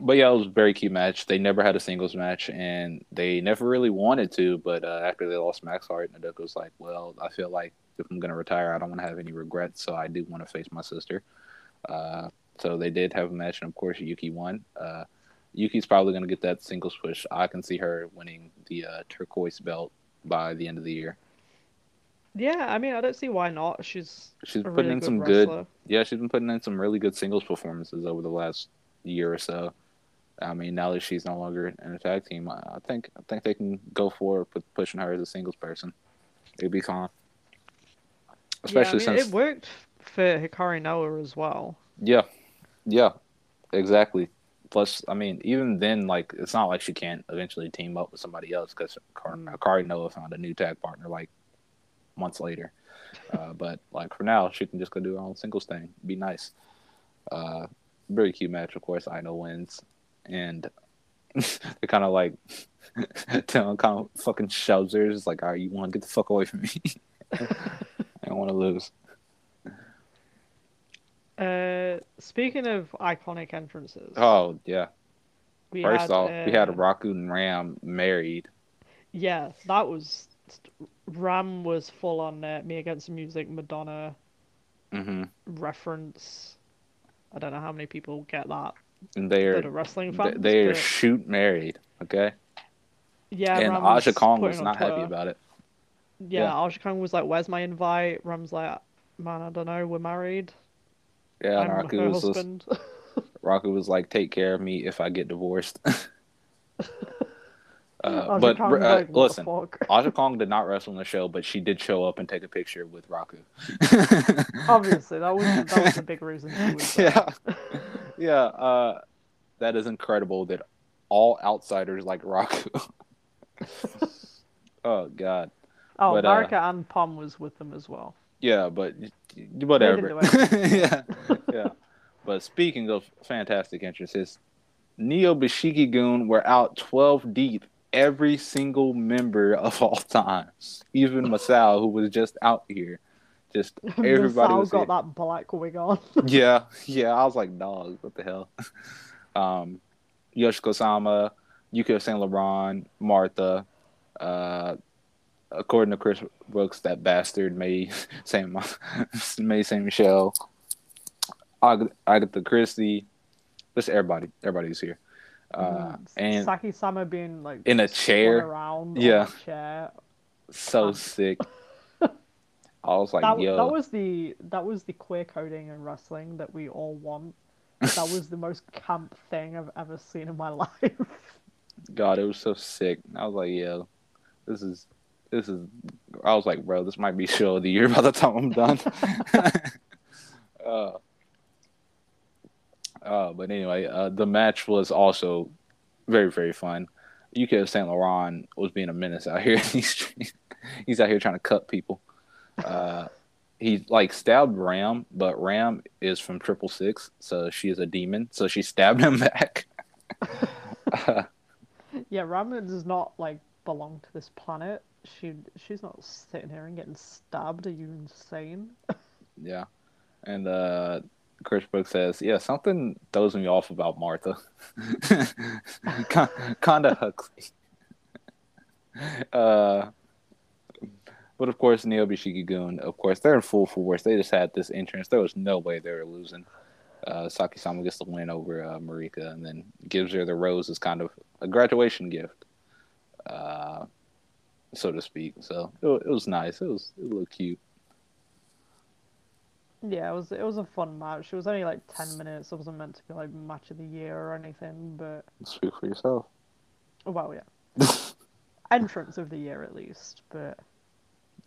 but yeah, it was a very key match. They never had a singles match, and they never really wanted to. But uh, after they lost Max Heart, Nodoka was like, "Well, I feel like if I'm gonna retire, I don't want to have any regrets, so I do want to face my sister." Uh, so they did have a match, and of course, Yuki won. Uh, Yuki's probably gonna get that singles push. I can see her winning the uh, turquoise belt by the end of the year. Yeah, I mean, I don't see why not. She's She's putting really in good some good. Yeah, she's been putting in some really good singles performances over the last year or so. I mean, now that she's no longer in a tag team, I think I think they can go for with pushing her as a singles person. It'd be fine, especially yeah, I mean, since it worked for Hikari Noa as well. yeah, yeah, exactly. Plus, I mean, even then, like it's not like she can't eventually team up with somebody else because. Hikari Noa found a new tag partner like months later. Uh, but like for now, she can just go do her own singles thing. Be nice. Uh, very cute match, of course. Aino wins, and they kind of like telling kind of fucking shovers like, "All right, you want to get the fuck away from me? I don't want to lose." Uh, speaking of iconic entrances, Oh yeah. we First had, off, we had uh, Raku and Ram married. Yeah, that was Ram was full on uh, Me Against the Music Madonna hmm reference. I don't know how many people get that And they are that are wrestling fans. they are shoot married. Okay. yeah, and Ram Aja was Kong was not happy about it. Yeah, yeah. Aja Kong was like, "Where's my invite?" Ram's like, "Man, I don't know. We're married. Yeah, and Raku her was just. Raku was like, "Take care of me if I get divorced." uh, but uh, like, listen, fuck?" Aja Kong did not wrestle in the show, but she did show up and take a picture with Raku. Obviously, that was that was the big reason was yeah, yeah. Uh, that is incredible that all outsiders like Raku. oh God, Oh, But, uh, Marika and Pom was with them as well. yeah, but whatever. yeah, yeah. But speaking of fantastic entrances, Neo Bashiki Goon were out twelve deep. Every single member of all times, even Masao, who was just out here, just everybody Masao was got here. that black wig on. Yeah, yeah. I was like, dog, what the hell? Um, Yoshiko Sama, Yukio Saint Laurent, Martha. Uh, according to Chris Brooks, that bastard made Saint made Saint Michelle. Ag- Agatha Christie. Just everybody. Everybody's here. Uh, and Saki Sama being like in a chair. around Yeah. chair. so um, sick. I was like, that, yo. that was the that was the queer coding and wrestling that we all want. That was the most camp thing I've ever seen in my life. God, it was so sick. I was like, yo, this is this is. I was like, bro, this might be show of the year by the time I'm done. uh, uh, but anyway, uh, the match was also very very fun. Yukio Saint Laurent was being a menace out here. he's he's out here trying to cut people. Uh, he like stabbed Ram, but Ram is from Triple Six, so she is a demon. So she stabbed him back. yeah, Ramna does not like belong to this planet. She she's not sitting here and getting stabbed. Are you insane? Yeah. And uh Chris Brooks says, Yeah, something throws me off about Martha. kind of Huxley. Uh but of course, Neo Bishiki Goon, of course, they're in full force. They just had this entrance. There was no way they were losing. Uh, Saki Sama gets the win over uh, Marika and then gives her the rose as kind of a graduation gift, uh, so to speak. So it, it was nice. It was it looked cute. Yeah, it was it was a fun match. It was only like ten minutes. It wasn't meant to be like match of the year or anything, but Speak for yourself. well, yeah, entrance of the year at least. But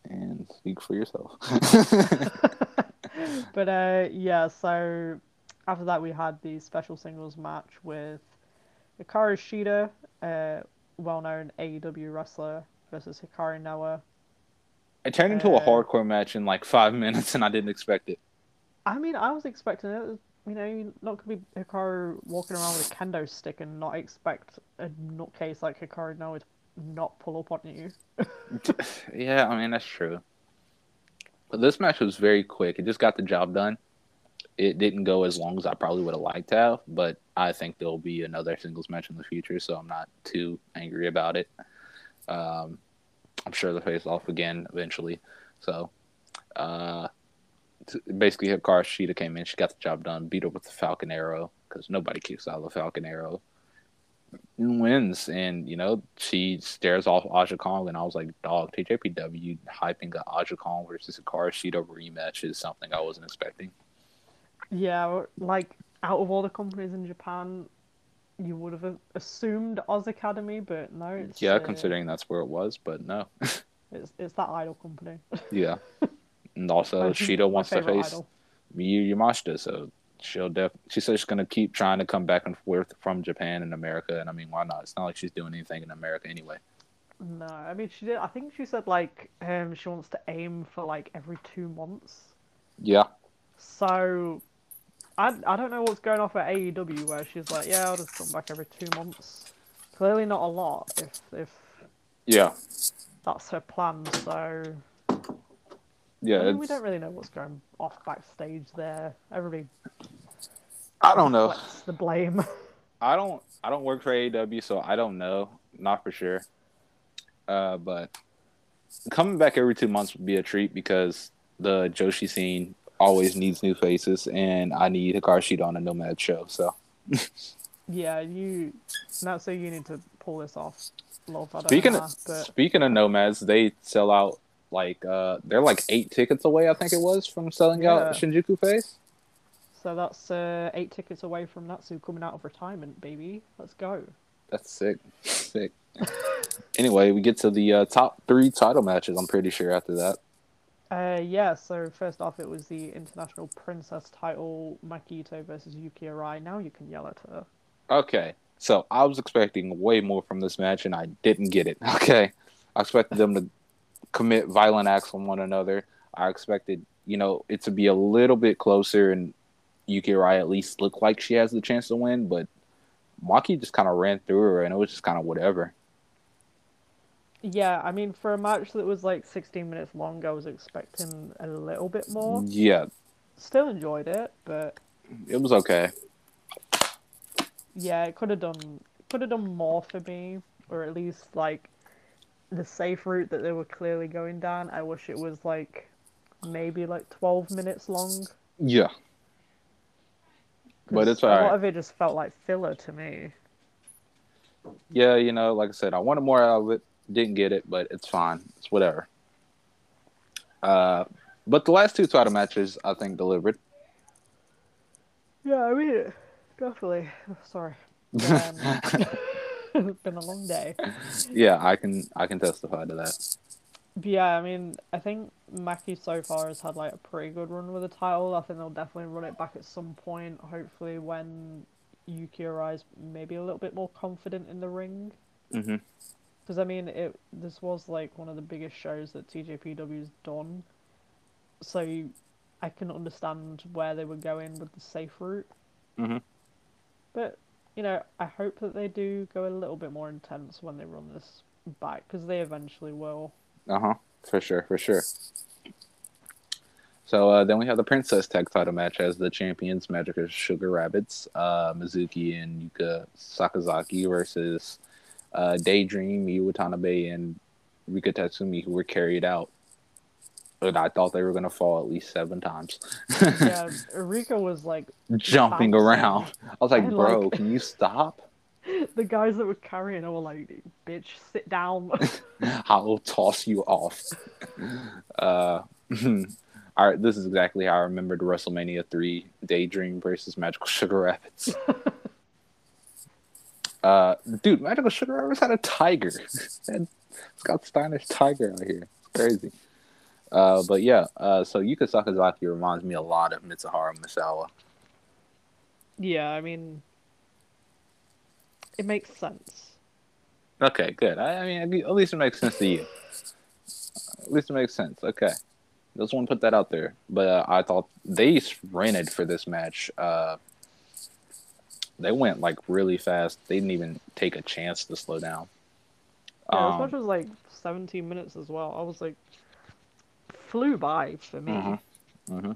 and speak for yourself. but uh, yeah. So after that, we had the special singles match with Hikaru Shida, a well-known AEW wrestler, versus Hikari Noa. it turned into a Uh, hardcore match in like five minutes, and I didn't expect it. I mean, I was expecting it. You know, not gonna be Hikaru walking around with a kendo stick and not expect a nutcase like Hikaru Noah to not pull up on you. yeah, I mean that's true. But this match was very quick. It just got the job done. It didn't go as long as I probably would have liked to have, but I think there'll be another singles match in the future, so I'm not too angry about it. Um, I'm sure they'll face off again eventually. So, uh, basically, Hikaru Shida came in. She got the job done. Beat her with the Falcon Arrow because nobody kicks out of the Falcon Arrow. and wins, and you know she stares off Aja Kong, and I was like, "Dog, TJPW hyping a Aja Kong versus Hikaru rematch is something I wasn't expecting." Yeah, like out of all the companies in Japan, you would have assumed Oz Academy, but no. It's, yeah, uh, considering that's where it was, but no. it's it's that idol company. yeah, and also Shida wants to face idol. Miyu Yamashita, so she'll def. She says she's gonna keep trying to come back and forth from Japan and America, and I mean, why not? It's not like she's doing anything in America anyway. No, I mean she did. I think she said like um she wants to aim for like every two months. Yeah, So, I I don't know what's going off at AEW where she's like, yeah, I'll just come back every two months. Clearly not a lot if if yeah, that's her plan. So yeah. I mean, we don't really know what's going off backstage there. Everybody I don't know. the blame. I don't I don't work for AEW, so I don't know, not for sure. Uh, but coming back every two months would be a treat because the Joshi scene always needs new faces, and I need Hikaru Shida on a Nomad show. So yeah, you. Not so you need to pull this off. Love, speaking know, of but speaking of Nomads, they sell out like uh they're like eight tickets away. I think it was from selling Yeah. out Shinjuku face. so that's uh, eight tickets away from Natsu coming out of retirement, baby. Let's go. That's sick, sick. anyway, we get to the uh, top three title matches. I'm pretty sure after that. Uh, yeah, so first off, it was the International Princess title, Maki Itoh versus Yuki Arai. Now you can yell at her. Okay, so I was expecting way more from this match, and I didn't get it. Okay, I expected them to commit violent acts on one another. I expected, you know, it to be a little bit closer, and Yuki Arai at least look like she has the chance to win. But Maki just kind of ran through her, and it was just kind of whatever. Yeah, I mean, for a match that was like 16 minutes long, I was expecting a little bit more. Yeah, Still enjoyed it, but it was okay. yeah, it could have done could have done more for me, or at least like the safe route that they were clearly going down. I wish it was like maybe like 12 minutes long. Yeah, But it's a lot of it just felt like filler to me. yeah, you know, like I said, I wanted more out of it. Didn't get it, but it's fine. It's whatever. Uh, but the last two title matches, I think, delivered. Yeah, I mean, definitely. Sorry. Um, it's been a long day. yeah, I can I can testify to that. But yeah, I mean, I think Maki so far has had like a pretty good run with the title. I think they'll definitely run it back at some point. Hopefully, when Yuki Arai's maybe a little bit more confident in the ring. hmm Because I mean, it this was like one of the biggest shows that TJPW's done, so I can understand where they were going with the safe route. Mhm. But you know, I hope that they do go a little bit more intense when they run this back, because they eventually will. Uh huh. For sure. For sure. So uh, then we have the Princess Tag Title match as the champions, Magic Sugar Rabbits, uh, Mizuki and Yuka Sakazaki versus uh, Daydream, Miyu Watanabe, and Rika Tatsumi, who were carried out. But I thought they were going to fall at least seven times. Yeah, Rika was like Jumping around. I was like, I bro, like- can you stop? the guys that were carrying her were like, "Bitch, sit down." I will toss you off. Uh, all right, this is exactly how I remembered WrestleMania 3 Daydream versus Magical Sugar Rabbits. Uh, dude, Magical Sugar Rabbits had a tiger. and Scott Steiner's tiger out here. It's crazy. Uh, but yeah, uh, so Yuka Sakazaki reminds me a lot of Mitsuharu Misawa. yeah, I mean, it makes sense. Okay, good. I, I mean, at least it makes sense to you. At least it makes sense. Okay. Just want to put that out there. But uh, I thought they rented for this match. Uh, they went like really fast. They didn't even take a chance to slow down. Yeah, as Um, much as like 17 minutes as well. I was like, flew by for me. Mhm. hmm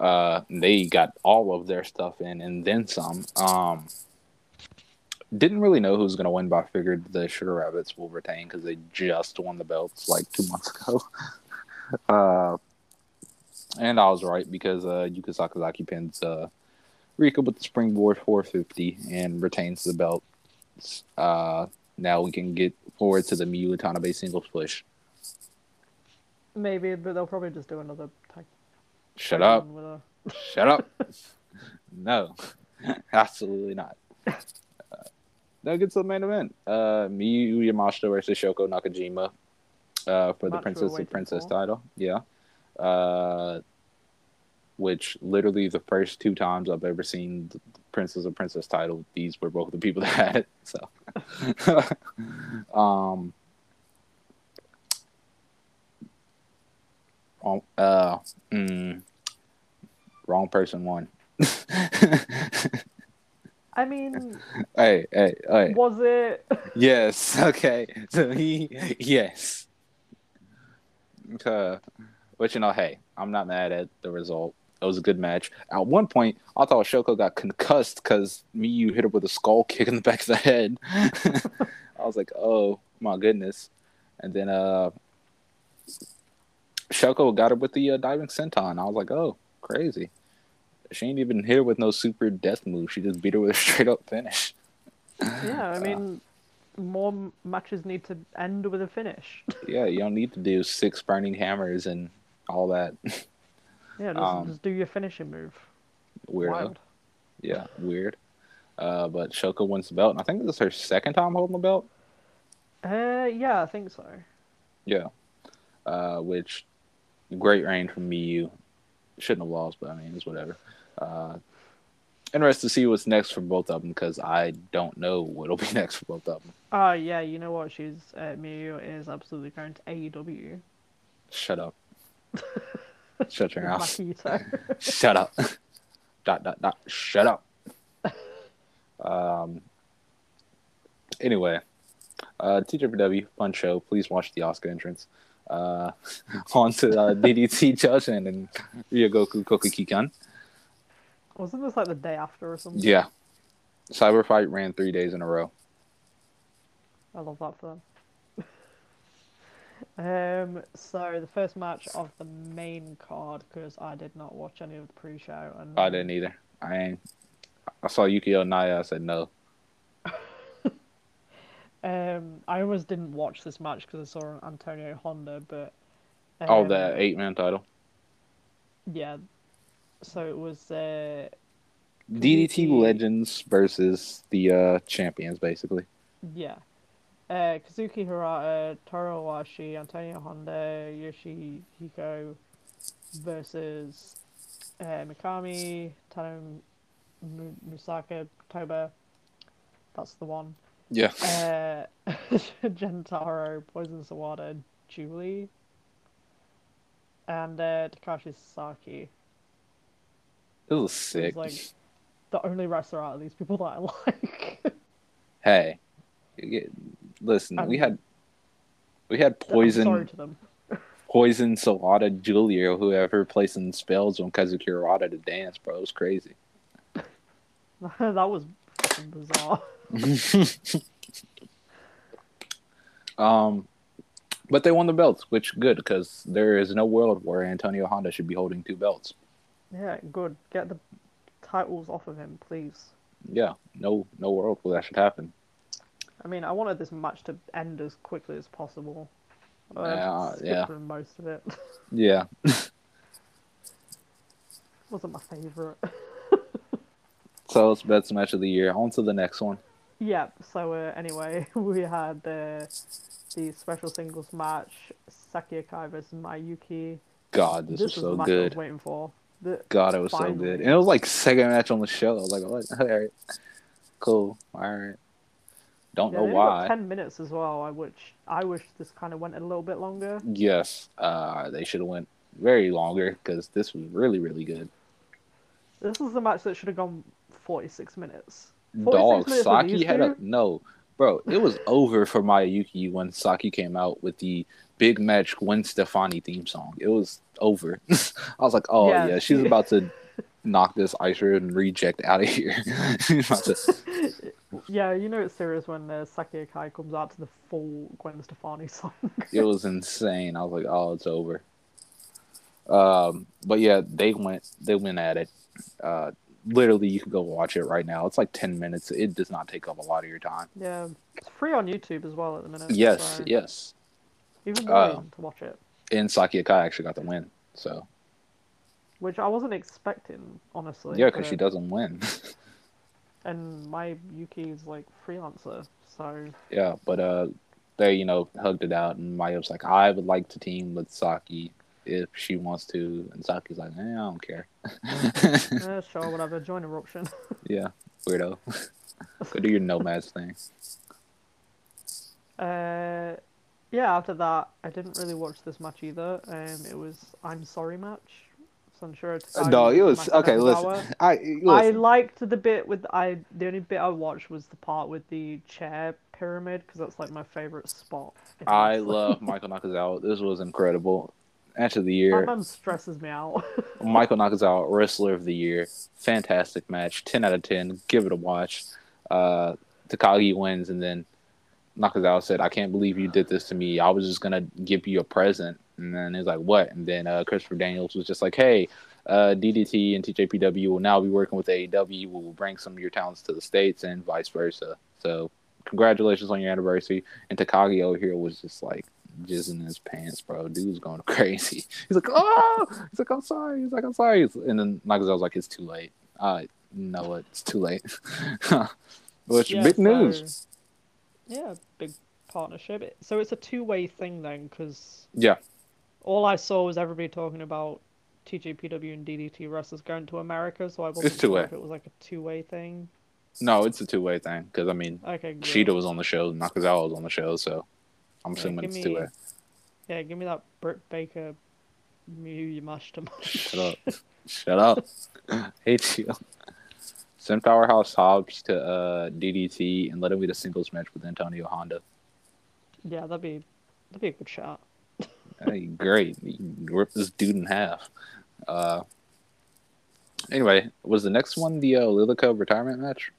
Uh, they got all of their stuff in and then some. Um, didn't really know who was going to win, but I figured the Sugar Rabbits will retain because they just won the belts like two months ago. uh, and I was right because uh, Yuka Sakazaki pins uh, Rika with the springboard 450 and retains the belt. Uh, now we can get forward to the Miyu Watanabe singles push. Maybe, but they'll probably just do another tag. Shut tag up. with a- Shut up. no, absolutely not. Uh, now get to the main event. Uh, Miyu Yamashita versus Shoko Nakajima uh, for the Match Princess of Princess for. title. Yeah. Uh, which literally the first two times I've ever seen the Princess of Princess title, these were both the people that had it. So, um, wrong, uh, mm, wrong person won. I mean, hey, hey, hey. was it? Yes. Okay. So he, yes. Uh, but you know, hey, I'm not mad at the result. It was a good match. At one point, I thought Shoko got concussed because Miyu hit her with a skull kick in the back of the head. I was like, oh my goodness. And then uh, Shoko got her with the uh, diving senton. I was like, oh, crazy. She ain't even hit her with no super death move. She just beat her with a straight up finish. Yeah, I mean, more matches need to end with a finish. Yeah, you don't need to do six burning hammers and all that. Yeah, just, Um, just do your finishing move. Weird. Wild. Yeah, weird. Uh, but Shoko wins the belt, and I think this is her second time holding the belt. Uh, yeah, I think so. Yeah. Uh, which great reign from Miyu. Shouldn't have lost, but I mean it's whatever. Uh, interested to see what's next for both of them because I don't know what'll be next for both of them. Oh yeah, you know what? She's uh, Miyu is absolutely going to AEW. Shut up. Shut your mouth. Shut up. dot dot dot. Shut up. Um. Anyway, uh, TJPW fun show. Please watch the Oscar entrance. Uh, on to uh, DDT Judgment and Ryogoku Kokugikan. Wasn't this like the day after or something? Yeah, Cyber Fight ran three days in a row. I love that for them. Um, so the first match of the main card because I did not watch any of the pre-show and I didn't either. I ain't. I saw Yukio Naya. I said no. Um, I almost didn't watch this match because I saw Antonio Honda, but um, oh, the eight man title. yeah. So it was uh, DDT Legends versus the uh, champions, basically. yeah, uh, Kazuki Hirata, Toru Owashi, Antonio Honda, Yoshihiko versus uh, Mikami, Tano Mu- Musaka, Toba. That's the one. Yeah. Uh, Gentaro, Poison Sawada, Julie, and uh, Takashi Sasaki. It was sick. like- The only wrestler out of these people that I like. hey, listen, we had we had poison, poison, Salada, Julia, or whoever placing spells on Kazuki Hirata to dance, bro. It was crazy. that was bizarre. um, but they won the belts, which good because there is no world where Antonio Honda should be holding two belts. Yeah, good. Get the titles off of him, please. Yeah, no, no world where that should happen. I mean, I wanted this match to end as quickly as possible. I Yeah, yeah. most of it. Yeah, Wasn't my favorite. so it's best match of the year. On to the next one. Yeah, so uh, anyway, we had uh, the special singles match, Saki Akai versus Mayuki. God, this, This, was the so match I was good. waiting for. The, God, it was so good. And it was like second match on the show. I was like, what? All right, cool. All right. Don't yeah, know why. ten minutes as well. I wish I wish this kind of went a little bit longer. Yes, uh, they should have went very longer because this was really, really good. This was the match that should have gone forty six minutes. 46 Dog, minutes Saki had a no, bro. It was over for Mayuki when Saki came out with the big match Gwen Stefani theme song. It was over. I was like, oh yeah, Yeah, she's about to knock this Ice and reject out of here. She's about to- Yeah, you know it's serious when uh, Saki Akai comes out to the full Gwen Stefani song. it was insane. I was like, oh, it's over. Um, but yeah, they went they went at it. Uh, literally you can go watch it right now. It's like ten minutes. It does not take up a lot of your time. Yeah, it's free on YouTube as well at the minute. Yes, so yes. Even more Uh, to watch it, And Saki Akai actually got the win. So which I wasn't expecting, honestly. yeah, because she doesn't win. And my Yuki is like freelancer, so yeah, but uh, they you know hugged it out, and Maya was like, I would like to team with Saki if she wants to, and Saki's like, eh, I don't care. yeah, sure, whatever. Join eruption. yeah, weirdo. Go do your nomads thing. Uh, yeah. After that, I didn't really watch this match either. Um, it was I'm sorry match. Sanshiro Takagi. No, it was okay. Listen, I I liked the bit with I. The only bit I watched was the part with the chair pyramid because that's like my favorite spot. I love Michael Nakazawa. This was incredible. Match of the That year. man stresses me out. Michael Nakazawa, Wrestler of the Year. Fantastic match. 10 out of 10. Give it a watch. Uh, Takagi wins, and then Nakazawa said, I can't believe you did this to me. I was just going to give you a present. And then he's like, What? And then uh, Christopher Daniels was just like, Hey, uh, DDT and TJPW will now be working with AEW. We'll bring some of your talents to the States and vice versa. So, congratulations on your anniversary. And Takagi over here was just like, jizzing his pants, bro. Dude's going crazy. He's like, oh, he's like, I'm sorry. He's like, I'm sorry. And then Nakazawa was like, it's too late. I know it. It's too late. Which Yeah, big so- news. Yeah, big partnership. So it's a two-way thing then, because Yeah, all I saw was everybody talking about TJPW and DDT wrestlers going to America. So I wasn't sure if it was like a two-way thing. no, it's a two way thing because I mean, Okay, good. Shida was on the show, and Nakazawa was on the show, so I'm Yeah, assuming it's two way. Yeah, give me that Britt Baker Miyu Yamashita match. Shut up. Shut up. Hate you. Send Powerhouse Hobbs to uh, DDT and let him get a singles match with Antonio Honda. Yeah, that'd be that'd be a good shot. Hey, great. You can rip this dude in half. Uh, anyway, was the next one the uh, Lilico retirement match?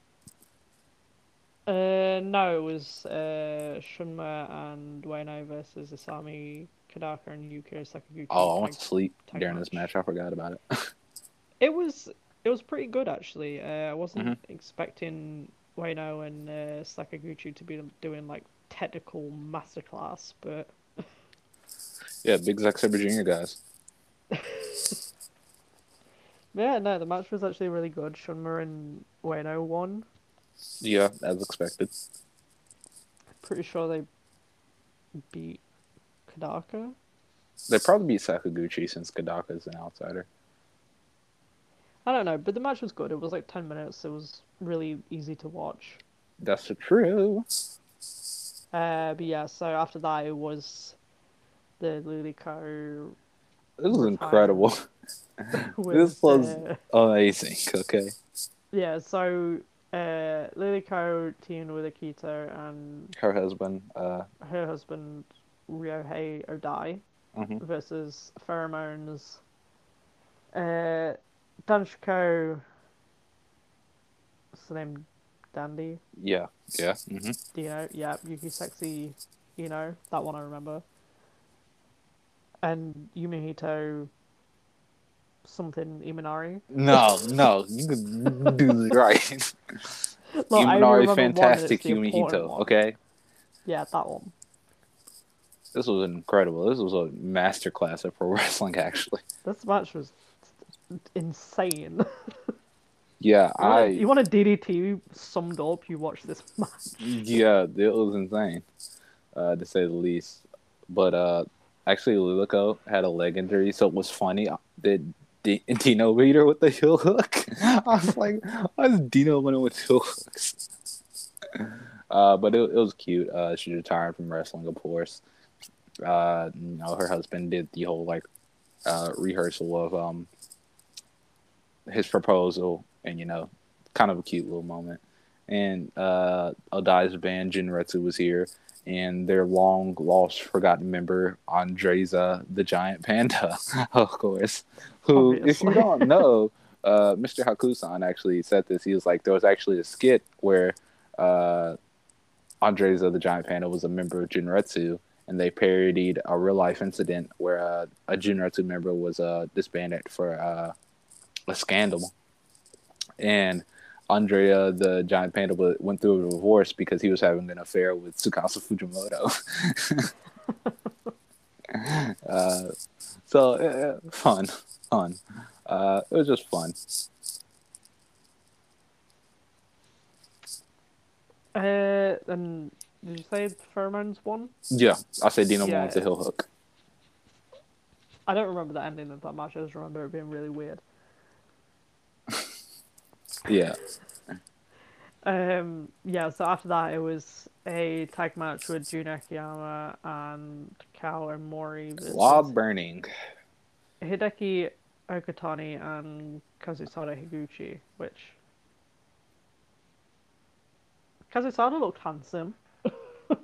Uh, no, it was uh Shunma and Ueno versus Asami Kadaka and Yukio Sakaguchi. Oh, I went to sleep during this match. match. I forgot about it. It was it was pretty good actually. Uh, I wasn't Mhm. expecting Ueno and uh, Sakaguchi to be doing like technical masterclass, but yeah, big Zack Sabre Jr. guys. yeah, no, the match was actually really good. Shunma and Ueno won. Yeah, as expected. Pretty sure they beat Kadaka. They probably beat Sakaguchi since Kadaka is an outsider. I don't know, but the match was good. It was like ten minutes. It was really easy to watch. That's true. Uh, but yeah, so after that it was the Lilico This is incredible. This was uh, amazing. Okay. yeah. So uh, Lilico teamed with Akito and Her husband, uh, her husband Ryohei Odai mhm. versus Pheromones. Uh, Danshiko. What's the name? Dandy. yeah, yeah. Mm-hmm. Do you know? yeah, Yuki Sexy, you know, that one I remember. And Yumehito something Imanari. No, no, you could do this right. Look, I Imanari, remember one, and fantastic Yumehito. Okay, Yeah, that one. this was incredible. This was a master class at pro wrestling. Actually, This match was insane. yeah, You want you want a DDT summed up, you watch this match. yeah, it was insane, uh, to say the least. But uh, actually, Lilico had a leg injury, so it was funny that D- Dino beat her with the heel hook. I was like, why is Dino winning with heel hooks? Uh, but it, it was cute. Uh, she retired from wrestling, of course. Uh, you know, her husband did the whole like uh, rehearsal of um his proposal, and you know, kind of a cute little moment. And uh, Odai's band Jinretsu was here, and their long lost, forgotten member Andreza the Giant Panda, of course. Who, if you don't know, uh, Mr. Hakusan actually said this. He was like, there was actually a skit where uh, Andreza the Giant Panda was a member of Jinretsu, and they parodied a real life incident where uh, a Jinretsu member was uh, disbanded for uh, a scandal. and Andrea, the giant panda, went through a divorce because he was having an affair with Tsukasa Fujimoto. uh, so uh, fun, fun. Uh, it was just fun. Uh, and did you say Pheromones won? Yeah, I said Dino Yeah. won to heel hook. I don't remember the ending of that match. I just remember it being really weird. Yeah, Um, yeah, so after that, it was a tag match with Jun Akiyama and Kao and Mori law burning. Hideki Okatani and Kazusada Higuchi, which Kazusada looked handsome.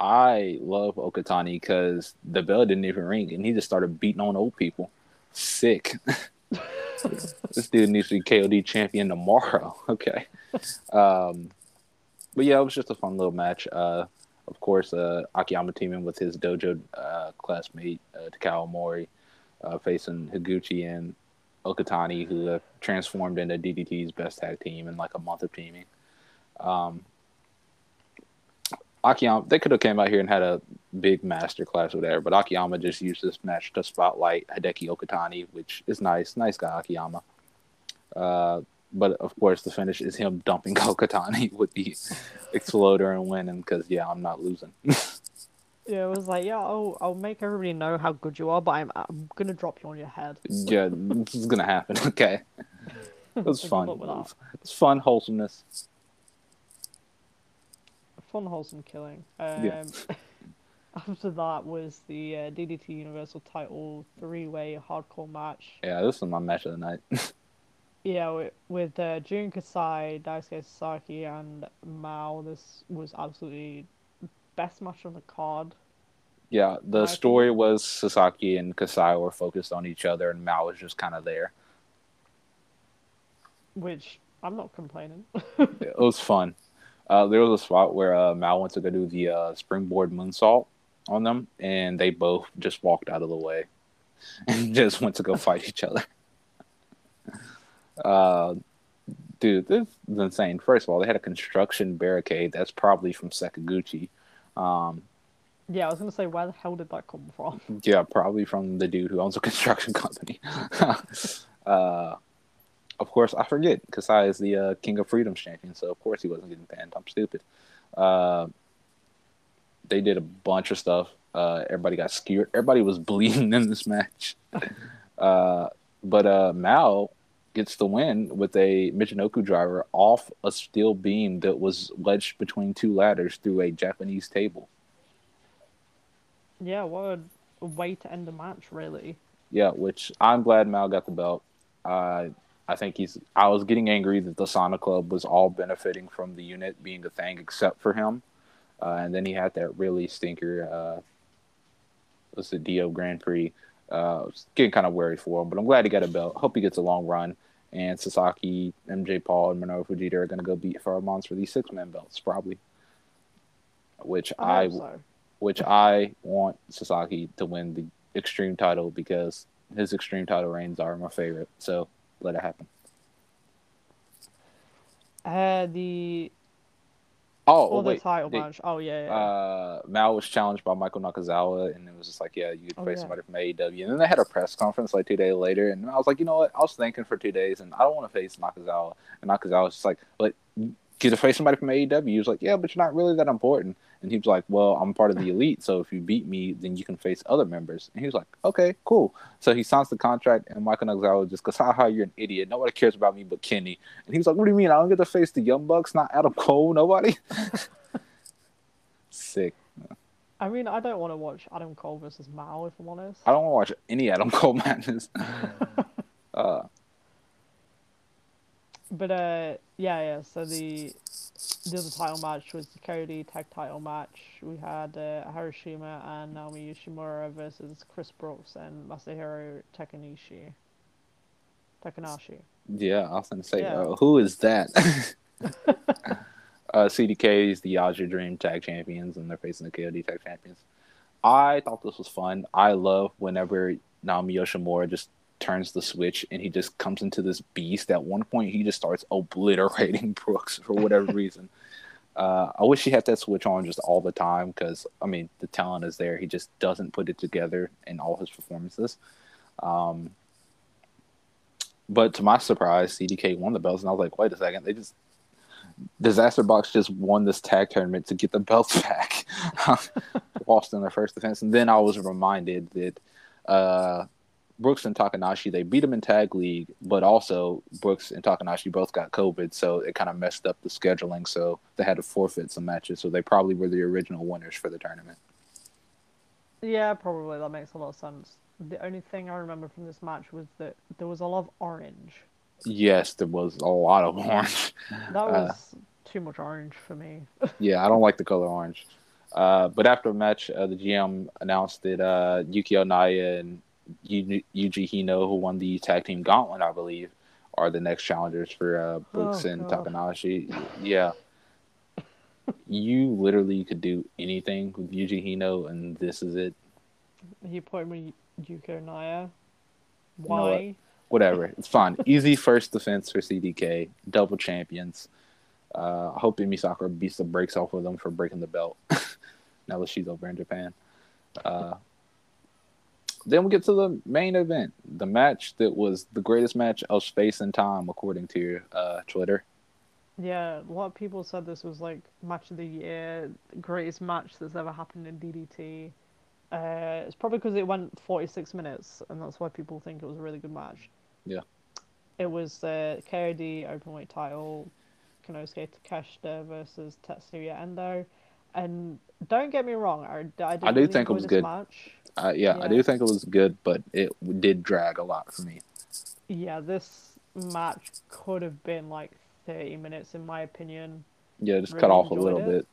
I love Okatani because the bell didn't even ring, and he just started beating on old people. Sick. this dude needs to be KOD champion tomorrow. Okay. Um, but yeah, it was just a fun little match. Uh, of course, uh, Akiyama teaming with his dojo uh, classmate uh, Takao Mori, uh, facing Higuchi and Okatani, who have transformed into DDT's best tag team in like a month of teaming. Um, Akiyama, they could have came out here and had a big master class or whatever, but Akiyama just used this match to spotlight Hideki Okatani, which is nice. Nice guy, Akiyama. Uh, but of course, the finish is him dumping Okatani with the exploder and winning because, yeah, I'm not losing. Yeah, it was like, yeah, I'll, I'll make everybody know how good you are, but I'm, I'm gonna drop you on your head. yeah, this is going to happen. Okay. It was fun. It's fun, wholesomeness. Fun, wholesome killing. Um, Yeah. after that was the uh, DDT Universal Title three-way hardcore match. Yeah, this was my match of the night. Yeah, with, with uh, Jun Kasai, Daisuke Sasaki, and Mao. This was absolutely best match on the card. yeah, the My story was Sasaki and Kasai were focused on each other, and Mao was just kind of there. which I'm not complaining. it was fun. Uh, there was a spot where uh, Mao went to go do the uh, springboard moonsault on them, and they both just walked out of the way and just went to go fight each other. Uh, dude, this is insane. First of all, they had a construction barricade that's probably from Sakaguchi. Um, yeah, I was gonna say, where the hell did that come from? yeah, probably from the dude who owns a construction company. uh, of course, I forget. Kasai is the uh, King of Freedoms champion, so of course he wasn't getting banned. I'm stupid. Uh, they did a bunch of stuff. Uh, everybody got skewered. Everybody was bleeding in this match. Uh, but uh, Mao gets the win with a Michinoku driver off a steel beam that was wedged between two ladders through a Japanese table. Yeah, what a way to end the match, really. Yeah, which I'm glad Mao got the belt. Uh, I think he's. I was getting angry that the Sauna Club was all benefiting from the unit being a thing, except for him. Uh, and then he had that really stinker. Uh, was the Dio Grand Prix? Uh, was getting kind of worried for him, but I'm glad he got a belt. Hope he gets a long run. And Sasaki, MJ Paul, and Minoru Fujita are going to go beat Pheromones for these six man belts, probably. Which I, which I want Sasaki to win the Extreme title because his Extreme title reigns are my favorite. So let it happen. Uh, the Oh, other wait. title the- match. Oh yeah, yeah. Uh, Mao was challenged by Michael Nakazawa, and it was just like, yeah, you could Oh, face yeah. somebody from AEW. And then they had a press conference like two days later, and I was like, you know what? I was thinking for two days, and I don't want to face Nakazawa. And Nakazawa was just like, but get to face somebody from AEW. He was like, yeah, but you're not really that important. And he was like, well, I'm part of the elite, so if you beat me, then you can face other members. And he was like, okay, cool. So he signs the contract, and Michael Nakazawa just goes, haha, you're an idiot. Nobody cares about me but Kenny. And he was like, what do you mean? I don't get to face the Young Bucks, not Adam Cole, nobody? Sick. I mean, I don't want to watch Adam Cole versus Mao if I'm honest. I don't want to watch any Adam Cole matches. uh, But uh, yeah, yeah. So the the other title match was the KOD tag title match. We had uh, Harashima and Naomi Yoshimura versus Chris Brooks and Masahiro Takanishi. Takanashi. yeah, I was to say, Yeah. uh, who is that? uh, CDK is the Yaja Dream Tag Champions, and they're facing the KOD Tag Champions. I thought this was fun. I love whenever Naomi Yoshimura just turns the switch and he just comes into this beast. At one point, he just starts obliterating Brooks for whatever reason. Uh, I wish he had that switch on just all the time because I mean the talent is there. He just doesn't put it together in all his performances. Um, but to my surprise, CDK won the belts, and I was like, wait a second, they just Disaster Box just won this tag tournament to get the belts back, lost in their first defense, and then I was reminded that uh, Brooks and Takanashi they beat them in tag league, but also Brooks and Takanashi both got COVID, so it kind of messed up the scheduling. So they had to forfeit some matches. So they probably were the original winners for the tournament. Yeah, probably that makes a lot of sense. The only thing I remember from this match was that there was a lot of orange. Yes, there was a lot of orange. That uh, was uh, too much orange for me. yeah, I don't like the color orange. Uh, but after the match, uh, the GM announced that uh, Yukio Naya and Yuji Hino, who won the tag team gauntlet, I believe, are the next challengers for uh, Brooks oh, and. Takanashi. Yeah. you literally could do anything with Yuji Hino, and this is it. You put me Yukio Naya. Why? You know Whatever. It's fine. Easy first defense for CDK. Double champions. Uh, I hope Emi Sakura beats the brakes off of them for breaking the belt. now that she's over in Japan. Uh, then we get to the main event, the match that was the greatest match of space and time, according to uh, Twitter. Yeah, a lot of people said this was like match of the year, greatest match that's ever happened in DDT. Uh, it's probably because it went 46 minutes, and that's why people think it was a really good match. Yeah. It was the uh, KOD openweight title, Konosuke Takeshita versus Tetsuya Endo. And don't get me wrong, I, I, I do think it was good. Match. Uh, yeah, yeah, I do think it was good, but it did drag a lot for me. Yeah, this match could have been like 30 minutes, in my opinion. Yeah, just really cut off a little it. bit.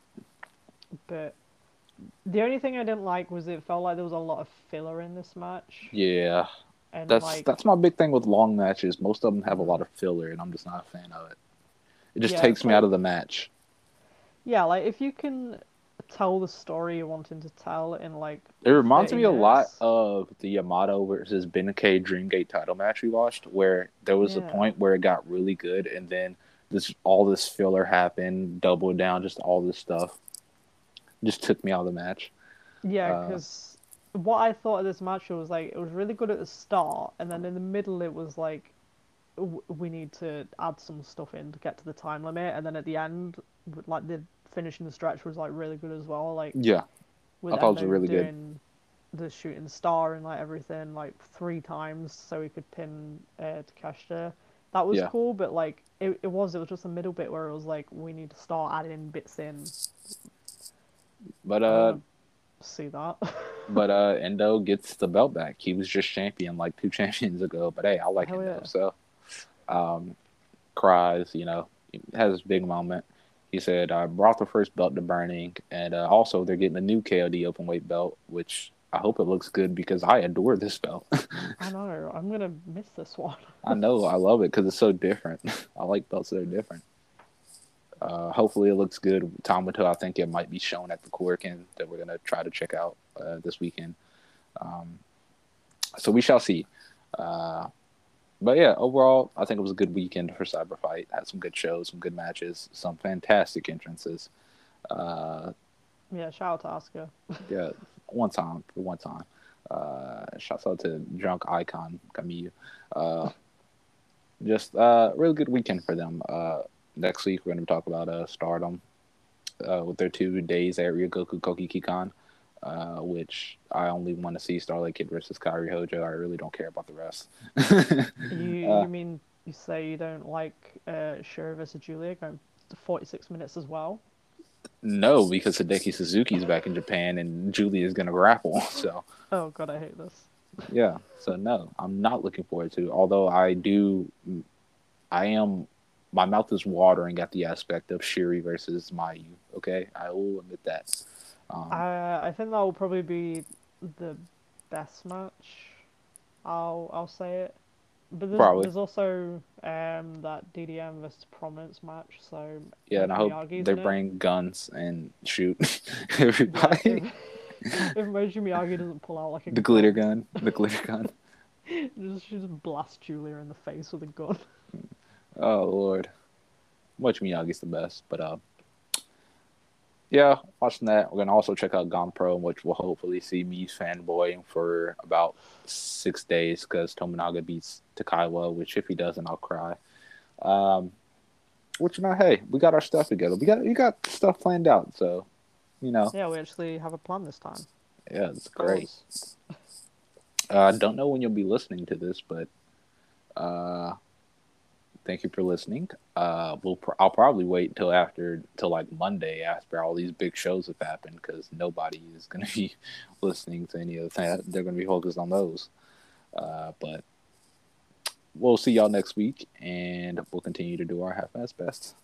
But the only thing I didn't like was it felt like there was a lot of filler in this match. Yeah. And that's like, that's my big thing with long matches. Most of them have a lot of filler, and I'm just not a fan of it. It just yeah, takes me like, out of the match. Yeah, like if you can tell the story you're wanting to tell in like. It reminds me minutes. a lot of the Yamato versus Ben-K Dreamgate title match we watched, where there was yeah. a point where it got really good, and then this all this filler happened, double down, just all this stuff, just took me out of the match. Yeah, because uh, what I thought of this match was like it was really good at the start, and then in the middle it was like we need to add some stuff in to get to the time limit, and then at the end, like the finishing the stretch was like really good as well. Like yeah, I thought it was really good. The shooting star and like everything like three times so he could pin uh, Takeshita. That was yeah. cool, but like it, it was it was just a middle bit where it was like we need to start adding bits in. But uh, see that. but uh, Endo gets the belt back. He was just champion like two champions ago. But hey, I like Hell Endo. Yeah. So, um, cries. You know, has this big moment. He said, I brought the first belt to Burning, and uh, also they're getting a new KOD open weight belt, which I hope it looks good because I adore this belt. I know. I'm going to miss this one. I know. I love it because it's so different. I like belts that are different. Uh, hopefully it looks good. Tamato, I think it might be shown at the Korakuen that we're going to try to check out uh, this weekend. Um, so we shall see. Uh, but yeah, overall, I think it was a good weekend for Cyber Fight. Had some good shows, some good matches, some fantastic entrances. Uh, yeah, shout out to Asuka. yeah, one time for one time. Uh, shouts out to Drunk Icon Camille. Uh, just uh, really good weekend for them. Uh, next week we're going to talk about uh, Stardom uh, with their two days at Ryogoku Kokugikan uh, which I only want to see Starlight Kid versus Kairi Hojo. I really don't care about the rest. you, uh, you mean you say you don't like uh, versus Giulia going 46 minutes as well? No, because Hideki Suzuki's back in Japan and Giulia is going to grapple. So. Oh god, I hate this. yeah, so no, I'm not looking forward to. Although I do, I am. My mouth is watering at the aspect of Syuri versus Mayu. Okay, I will admit that. Um, uh, I think that will probably be the best match. I'll I'll say it. But there's, probably. there's also um, that DDM versus Prominence match. So yeah, and I hope they bring it. guns and shoot everybody. Yeah, if, if Mochi Miyagi doesn't pull out like a the glitter gun, the glitter gun. just, she just blast Giulia in the face with a gun. Oh lord, Mochi Miyagi's the best, but uh, yeah, watching that. We're gonna also check out GanPro, which will hopefully see me fanboying for about six days because Tominaga beats Takaiwa. Which if he doesn't, I'll cry. Um, which you know, hey, we got our stuff together. We got we got stuff planned out, so you know. Yeah, we actually have a plan this time. Yeah, it's great. Uh, I don't know when you'll be listening to this, but uh, thank you for listening. Uh, we'll pr- I'll probably wait until after till like Monday after all these big shows have happened because nobody is going to be listening to any of that. They're going to be focused on those. Uh, but we'll see y'all next week, and we'll continue to do our half-ass best.